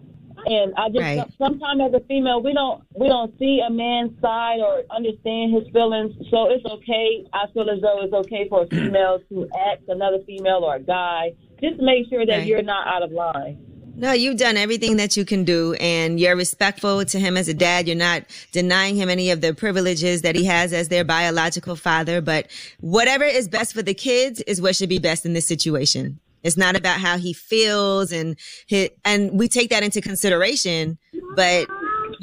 And I just Right. sometimes as a female we don't we don't see a man's side or understand his feelings. So it's okay. I feel as though it's okay for a female to ask another female or a guy. Just make sure that Right. you're not out of line. No, you've done everything that you can do and you're respectful to him as a dad. You're not denying him any of the privileges that he has as their biological father, but whatever is best for the kids is what should be best in this situation. It's not about how he feels and hit, and we take that into consideration, but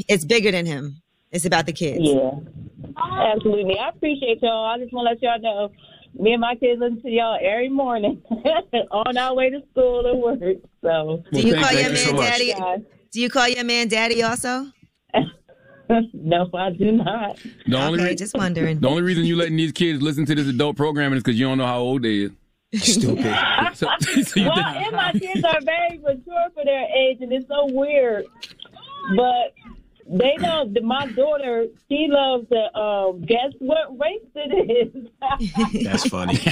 it's bigger than him. It's about the kids. Yeah. Absolutely. I appreciate y'all. I just want to let y'all know me and my kids listen to y'all every morning on our way to school and work. So Do you call your you man so much. daddy? Do you call your man daddy also? no, I do not. The only Okay, rea- just wondering. The only reason you letting these kids listen to this adult programming is because you don't know how old they is. Stupid. so, so well, think- and my kids are very mature for their age, and it's so weird. But They know that my daughter, she loves to uh, guess what race it is. That's funny. she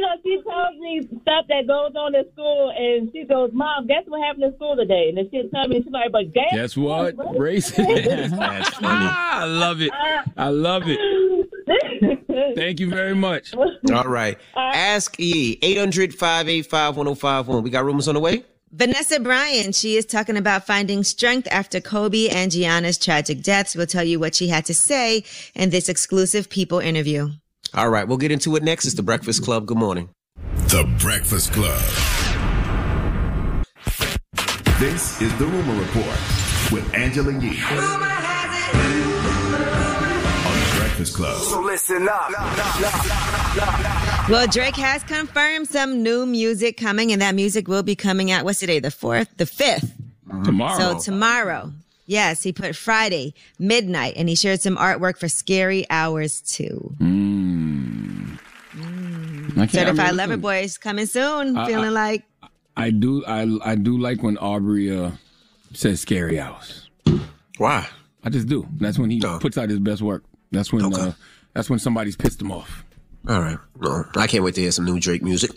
goes, she tells me stuff that goes on in school, and she goes, "Mom, guess what happened in school today?" And then she'll tell me, she's like, "But guess, Guess what? Race. That's funny. I love it. I love it. Thank you very much. All right. Ask E. 800 585 1051. We got rumors on the way? Vanessa Bryant, she is talking about finding strength after Kobe and Gianna's tragic deaths. We'll tell you what she had to say in this exclusive People interview. All right. We'll get into it next. It's The Breakfast Club. Good morning. The Breakfast Club. This is the Rumor Report with Angela Yee. On The Breakfast Club. So listen up. Well, Drake has confirmed some new music coming, and that music will be coming out. What's today? The fourth, the fifth. Tomorrow. So tomorrow. Yes, he put Friday midnight, and he shared some artwork for Scary Hours too. Mm. I Certified mean, Lover listen, Boys coming soon. I- feeling I- like I do. I I do like when Aubrey uh, says "scary hours." Why? I just do. That's when he puts out his best work. That's when. Uh, that's when somebody's pissed him off. All right. No, I can't wait to hear some new Drake music.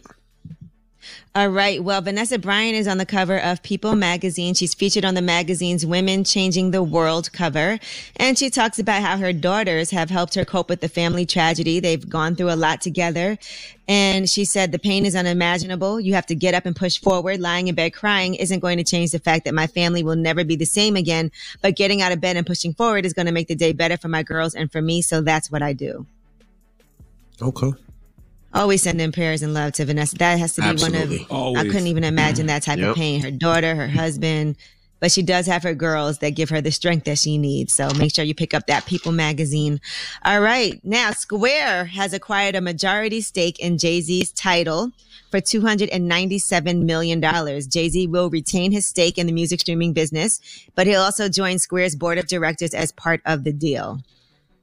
All right. Well, Vanessa Bryant is on the cover of People magazine. She's featured on the magazine's Women Changing the World cover. And she talks about how her daughters have helped her cope with the family tragedy. They've gone through a lot together. And she said, the pain is unimaginable. You have to get up and push forward. Lying in bed crying isn't going to change the fact that my family will never be the same again. But getting out of bed and pushing forward is going to make the day better for my girls and for me. So that's what I do. Okay. Always sending prayers and love to Vanessa. That has to be Absolutely. one of. Always. I couldn't even imagine that type Yep. of pain. Her daughter, her husband, but she does have her girls that give her the strength that she needs. So make sure you pick up that People magazine. All right, now Square has acquired a majority stake in Jay Z's Tidal for two hundred and ninety-seven million dollars. Jay Z will retain his stake in the music streaming business, but he'll also join Square's board of directors as part of the deal.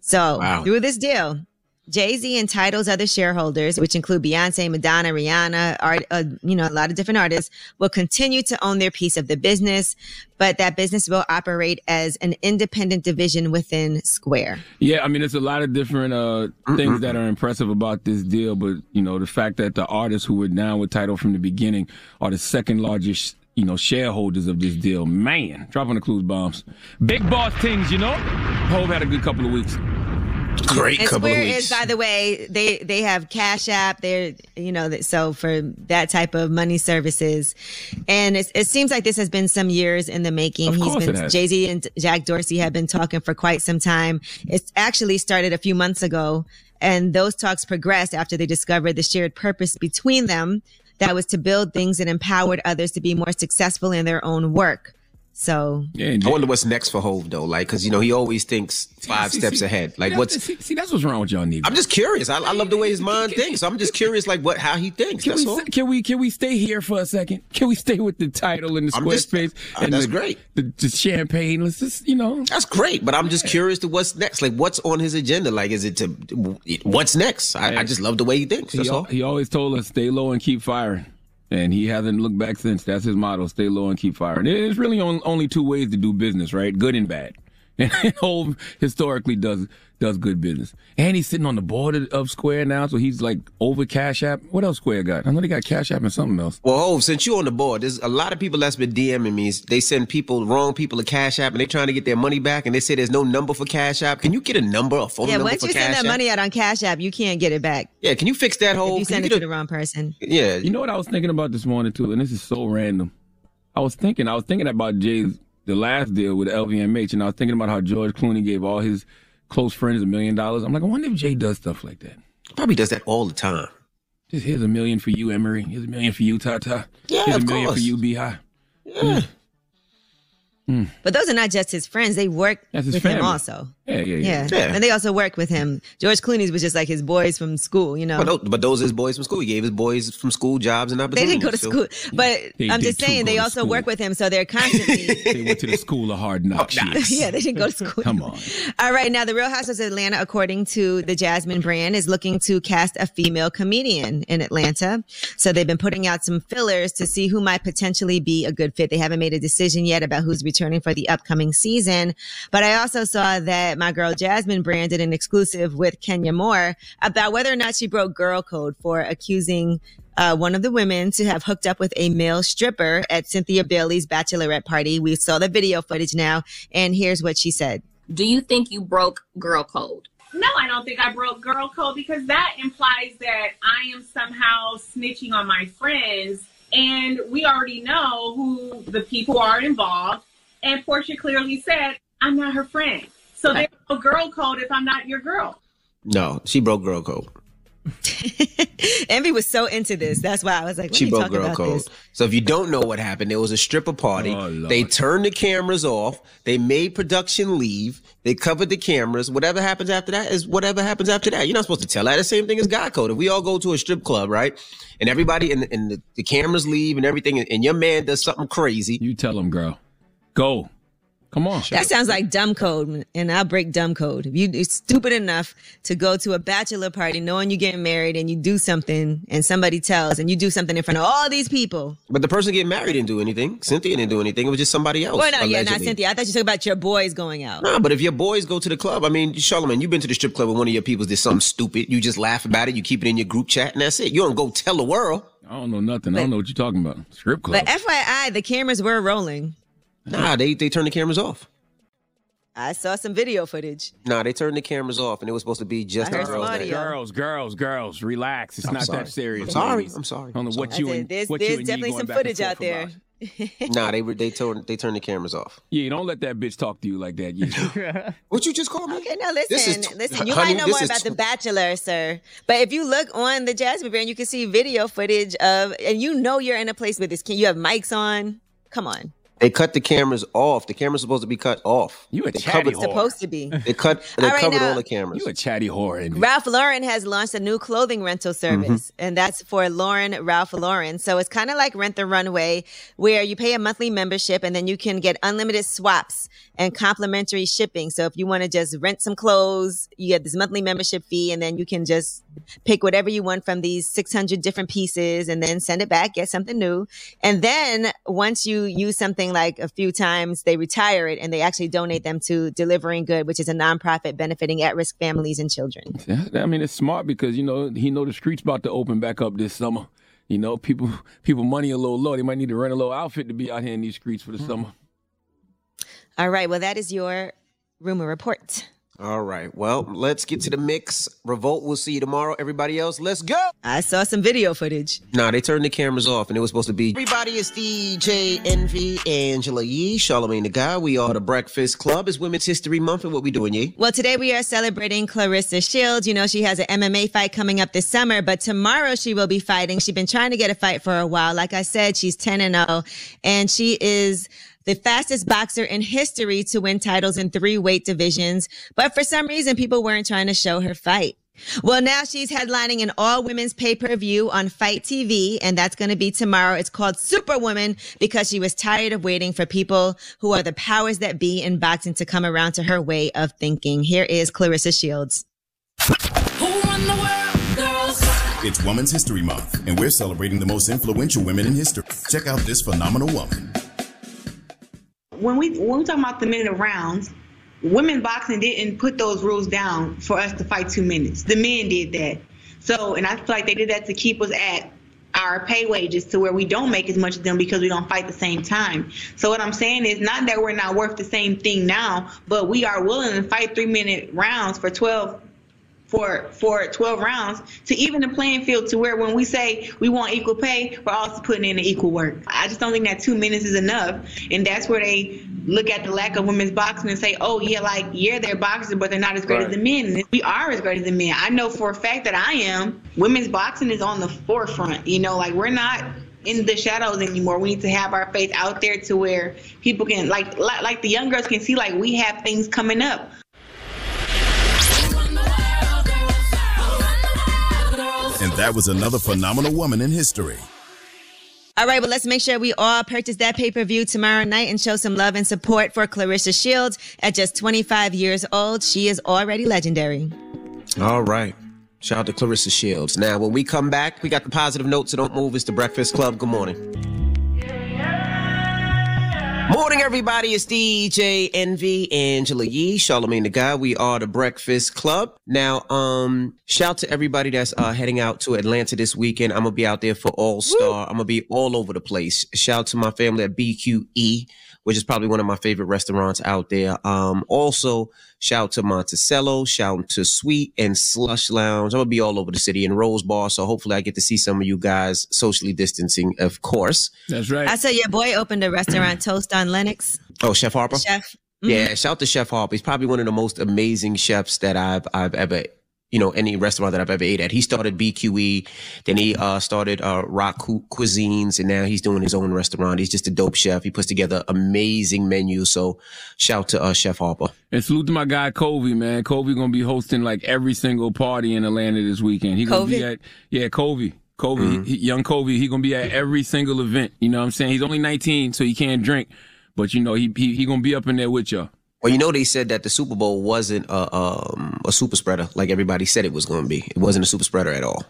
So Wow. through this deal, Jay Z entitles other shareholders, which include Beyonce, Madonna, Rihanna, art, uh, you know, a lot of different artists, will continue to own their piece of the business, but that business will operate as an independent division within Square. Yeah, I mean, it's a lot of different uh, things that are impressive about this deal, but you know, the fact that the artists who were down with Tidal from the beginning are the second largest, you know, shareholders of this deal. Man, dropping the clues bombs, big boss things, you know. Hove had a good couple of weeks. Great and Square is, by the way, they they have Cash App. They're you know so for that type of money services, and it, it seems like this has been some years in the making. Of course been. Jay Z and Jack Dorsey have been talking for quite some time. It's actually started a few months ago, and those talks progressed after they discovered the shared purpose between them. That was to build things that empowered others to be more successful in their own work. So I wonder what's next for Hove though, like because you know he always thinks five see, steps see, ahead. Like that- what's see, see, that's what's wrong with y'all niggas. I'm just curious. I, I love the way his mind thinks. So I'm just curious, like what how he thinks. Can That's we, all. can we can we stay here for a second? Can we stay with the Tidal and the I'm just- Squarespace? uh, and that's the, great. The, the champagne. Let's just you know. That's great, but I'm just curious to what's next. Like what's on his agenda? Like is it to what's next? I, I just love the way he thinks. He, That's al- all. he always told us stay low and keep firing. And he hasn't looked back since. That's his motto: stay low and keep firing. There's really on, only two ways to do business, right? Good and bad. And Hove historically does does good business. And he's sitting on the board of, of Square now, so he's like over Cash App. What else Square got? I know they got Cash App and something else. Well, Hove, since you're on the board, there's a lot of people that's been DMing me. They send people, wrong people, a Cash App, and they're trying to get their money back, and they say there's no number for Cash App. Can you get a number, a phone yeah, number once you Cash send that App? money out on Cash App, you can't get it back. Yeah, can you fix that If whole? you send it to the wrong person. Yeah. You know what I was thinking about this morning too, and this is so random. I was thinking, I was thinking about Jay's the last deal with LVMH, and I was thinking about how George Clooney gave all his close friends a million dollars. I'm like, I wonder if Jay does stuff like that. Probably does that all the time. Just here's a million for you, Emory. Here's a million for you, Tata. Yeah, here's a million course. for you, Beehive. Yeah. Mm. Hmm. But those are not just his friends; they work That's his with him also. Yeah, yeah, Yeah. Yeah. and they also work with him. George Clooney's was just like his boys from school, you know. But, those, but those are his boys from school. He gave his boys from school jobs and opportunities. They didn't go to so- school, but They I'm did just too saying they also school. work with him, so they're constantly. They went to the school of hard knocks. yes. yeah, they didn't go to school. Come on. All right, now the Real Housewives of Atlanta, according to the Jasmine brand, is looking to cast a female comedian in Atlanta. So they've been putting out some fillers to see who might potentially be a good fit. They haven't made a decision yet about who's returning for the upcoming season. But I also saw that my girl Jasmine branded an exclusive with Kenya Moore about whether or not she broke girl code for accusing uh, one of the women to have hooked up with a male stripper at Cynthia Bailey's bachelorette party. We saw the video footage now, and here's what she said. Do you think you broke girl code? No, I don't think I broke girl code because that implies that I am somehow snitching on my friends. And we already know who the people are involved. And Porsha clearly said, I'm not her friend. So there's no girl code if I'm not your girl. No, she broke girl code. Envy was so into this. That's why I was like, She broke girl code. this. So if you don't know what happened, there was a stripper party. Oh, they turned the cameras off. They made production leave. They covered the cameras. Whatever happens after that is whatever happens after that. You're not supposed to tell that. The same thing as God code. If we all go to a strip club, right, and everybody and, and the, the cameras leave and everything, and, and your man does something crazy, you tell him, girl, go. Come on. That sounds like dumb code, and I'll break dumb code. If you are stupid enough to go to a bachelor party knowing you're getting married and you do something and somebody tells and you do something in front of all these people. But the person getting married didn't do anything. Cynthia didn't do anything. It was just somebody else. well, no, yeah, not. Cynthia. I thought you were talking about your boys going out. Nah, but if your boys go to the club, I mean, Charlamagne, you've been to the strip club and one of your people did something stupid. You just laugh about it. You keep it in your group chat, and that's it. You don't go tell the world. I don't know nothing. I don't know what you're talking about. Strip club. But FYI, the cameras were rolling. Nah, they they turned the cameras off. I saw some video footage. Nah, they turned the cameras off, and it was supposed to be just I the heard girls. Girls, girls, girls, relax. It's I'm not sorry. that serious. I'm sorry. ladies. I'm sorry. I don't know what I you said, and there's what there's and definitely some footage out there. Nah, they were they turned they turned the cameras off. Yeah, don't let that bitch talk to you like that. Yeah. what you just called me? Okay, now This listen, is t- listen. You honey, might know more about t- The Bachelor, sir. But if you look on the Jasmine brand, you can see video footage of, and you know you're in a place with this. Can you have mics on? Come on. They cut the cameras off. The camera's supposed to be cut off. You a they chatty covered, whore. Supposed to be. They cut. They All right, covered now- all the cameras. You a chatty whore. And Ralph Lauren has launched a new clothing rental service, Mm-hmm. and that's for Lauren Ralph Lauren. So it's kind of like Rent the Runway, where you pay a monthly membership and then you can get unlimited swaps and complimentary shipping. So if you want to just rent some clothes, you get this monthly membership fee, and then you can just pick whatever you want from these 600 different pieces and then send it back, get something new. And then once you use something like a few times, they retire it and they actually donate them to Delivering Good, which is a nonprofit benefiting at risk families and children. Yeah, I mean, it's smart because you know he know the streets about to open back up this summer. You know, people people money a little low. They might need to rent a little outfit to be out here in these streets for the hmm. summer. All right. Well, that is your rumor report. All right. Well, let's get to the mix. Revolt. We'll see you tomorrow. Everybody else, let's go. I saw some video footage. Nah, they turned the cameras off, and it was supposed to be. Everybody is DJ Envy, Angela Yee, Charlamagne the Guy. We are the Breakfast Club. It's Women's History Month, and what we doing, Yee? Well, today we are celebrating Claressa Shields. You know, she has an MMA fight coming up this summer, but tomorrow she will be fighting. She's been trying to get a fight for a while. Like I said, she's 10 and 0, and she is the fastest boxer in history to win titles in three weight divisions. But for some reason, people weren't trying to show her fight. Well, now she's headlining an all women's pay per view on FITE TV, and that's going to be tomorrow. It's called Superwoman because she was tired of waiting for people who are the powers that be in boxing to come around to her way of thinking. Here is Claressa Shields. It's Women's History Month, and we're celebrating the most influential women in history. Check out this phenomenal woman. When we when we talk about the minute of rounds, women boxing didn't put those rules down for us to fight two minutes. The men did that. So, and I feel like they did that to keep us at our pay wages to where we don't make as much as them because we don't fight the same time. So what I'm saying is not that we're not worth the same thing now, but we are willing to fight three minute rounds for 12 for for 12 rounds to even the playing field to where when we say we want equal pay, we're also putting in the equal work. I just don't think that two minutes is enough, and that's where they look at the lack of women's boxing and say, oh yeah, like yeah, they're boxers, but they're not as great as the men. We are as great as the men. I know for a fact that I am. Women's boxing is on the forefront. You know, like we're not in the shadows anymore. We need to have our face out there to where people can like like, like the young girls can see like we have things coming up. That was another phenomenal woman in history. All right, well, let's make sure we all purchase that pay per view tomorrow night and show some love and support for Claressa Shields. At just 25 years old, she is already legendary. All right. Shout out to Claressa Shields. Now, when we come back, we got the positive notes, so don't move. It's the Breakfast Club. Good morning. Morning, everybody. It's DJ Envy, Angela Yee, Charlamagne the Guy. We are the Breakfast Club. Now, um, shout to everybody that's uh, heading out to Atlanta this weekend. I'm gonna be out there for All Star. I'm gonna be all over the place. Shout to my family at BQE, which is probably one of my favorite restaurants out there. Um, also shout out to Monticello, shout out to Sweet and Slush Lounge. I'm gonna be all over the city in Rose Bar, so hopefully I get to see some of you guys socially distancing, of course. That's right. I said your boy opened a restaurant, Toast on Lenox. Oh, Chef Harper. Chef. Yeah, shout out to Chef Harper. He's probably one of the most amazing chefs that I've I've ever you know any restaurant that I've ever ate at. He started BQE, then he uh, started uh, Rock Cu- Cuisines, and now he's doing his own restaurant. He's just a dope chef. He puts together amazing menus. So shout to uh, Chef Harper. And salute to my guy Covey, man. Covey gonna be hosting like every single party in Atlanta this weekend. He gonna be at yeah, Covey. Covey, he- young Covey, he gonna be at every single event. You know what I'm saying? He's only 19, so he can't drink, but you know he he, he gonna be up in there with y'all. Well, you know they said that the Super Bowl wasn't a um, a super spreader like everybody said it was going to be. It wasn't a super spreader at all.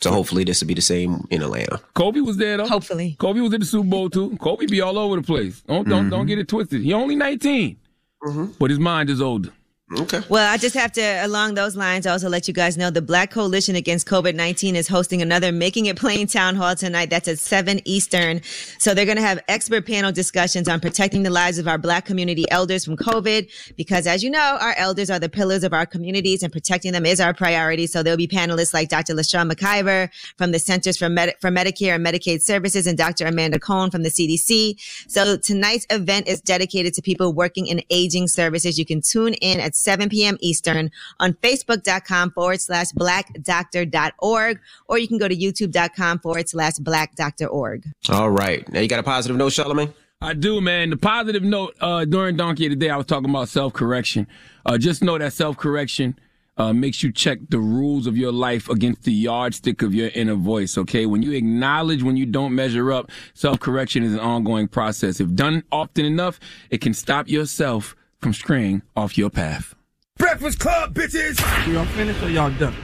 So hopefully this will be the same in Atlanta. Kobe was there though. Hopefully, Kobe was at the Super Bowl too. Kobe be all over the place. Don't don't don't get it twisted. He only 19, but his mind is older. Okay. Well, I just have to, along those lines, also let you guys know the Black Coalition Against COVID 19 is hosting another Making It Plain town hall tonight. That's at 7 Eastern. So they're going to have expert panel discussions on protecting the lives of our Black community elders from COVID. Because as you know, our elders are the pillars of our communities and protecting them is our priority. So there'll be panelists like Dr. LaShawn McIver from the Centers for, Medi- for Medicare and Medicaid Services and Dr. Amanda Cohn from the CDC. So tonight's event is dedicated to people working in aging services. You can tune in at 7 p.m. Eastern on facebook.com forward slash blackdoctor.org, or you can go to youtube.com forward slash blackdoctor.org. All right. Now you got a positive note, Charlamagne? I do, man. The positive note uh, during Donkey of the Day, I was talking about self correction. Uh, just know that self correction uh, makes you check the rules of your life against the yardstick of your inner voice. Okay, when you acknowledge when you don't measure up, self correction is an ongoing process. If done often enough, it can stop yourself from straying off your path. Breakfast Club, bitches! Y'all finished or y'all done?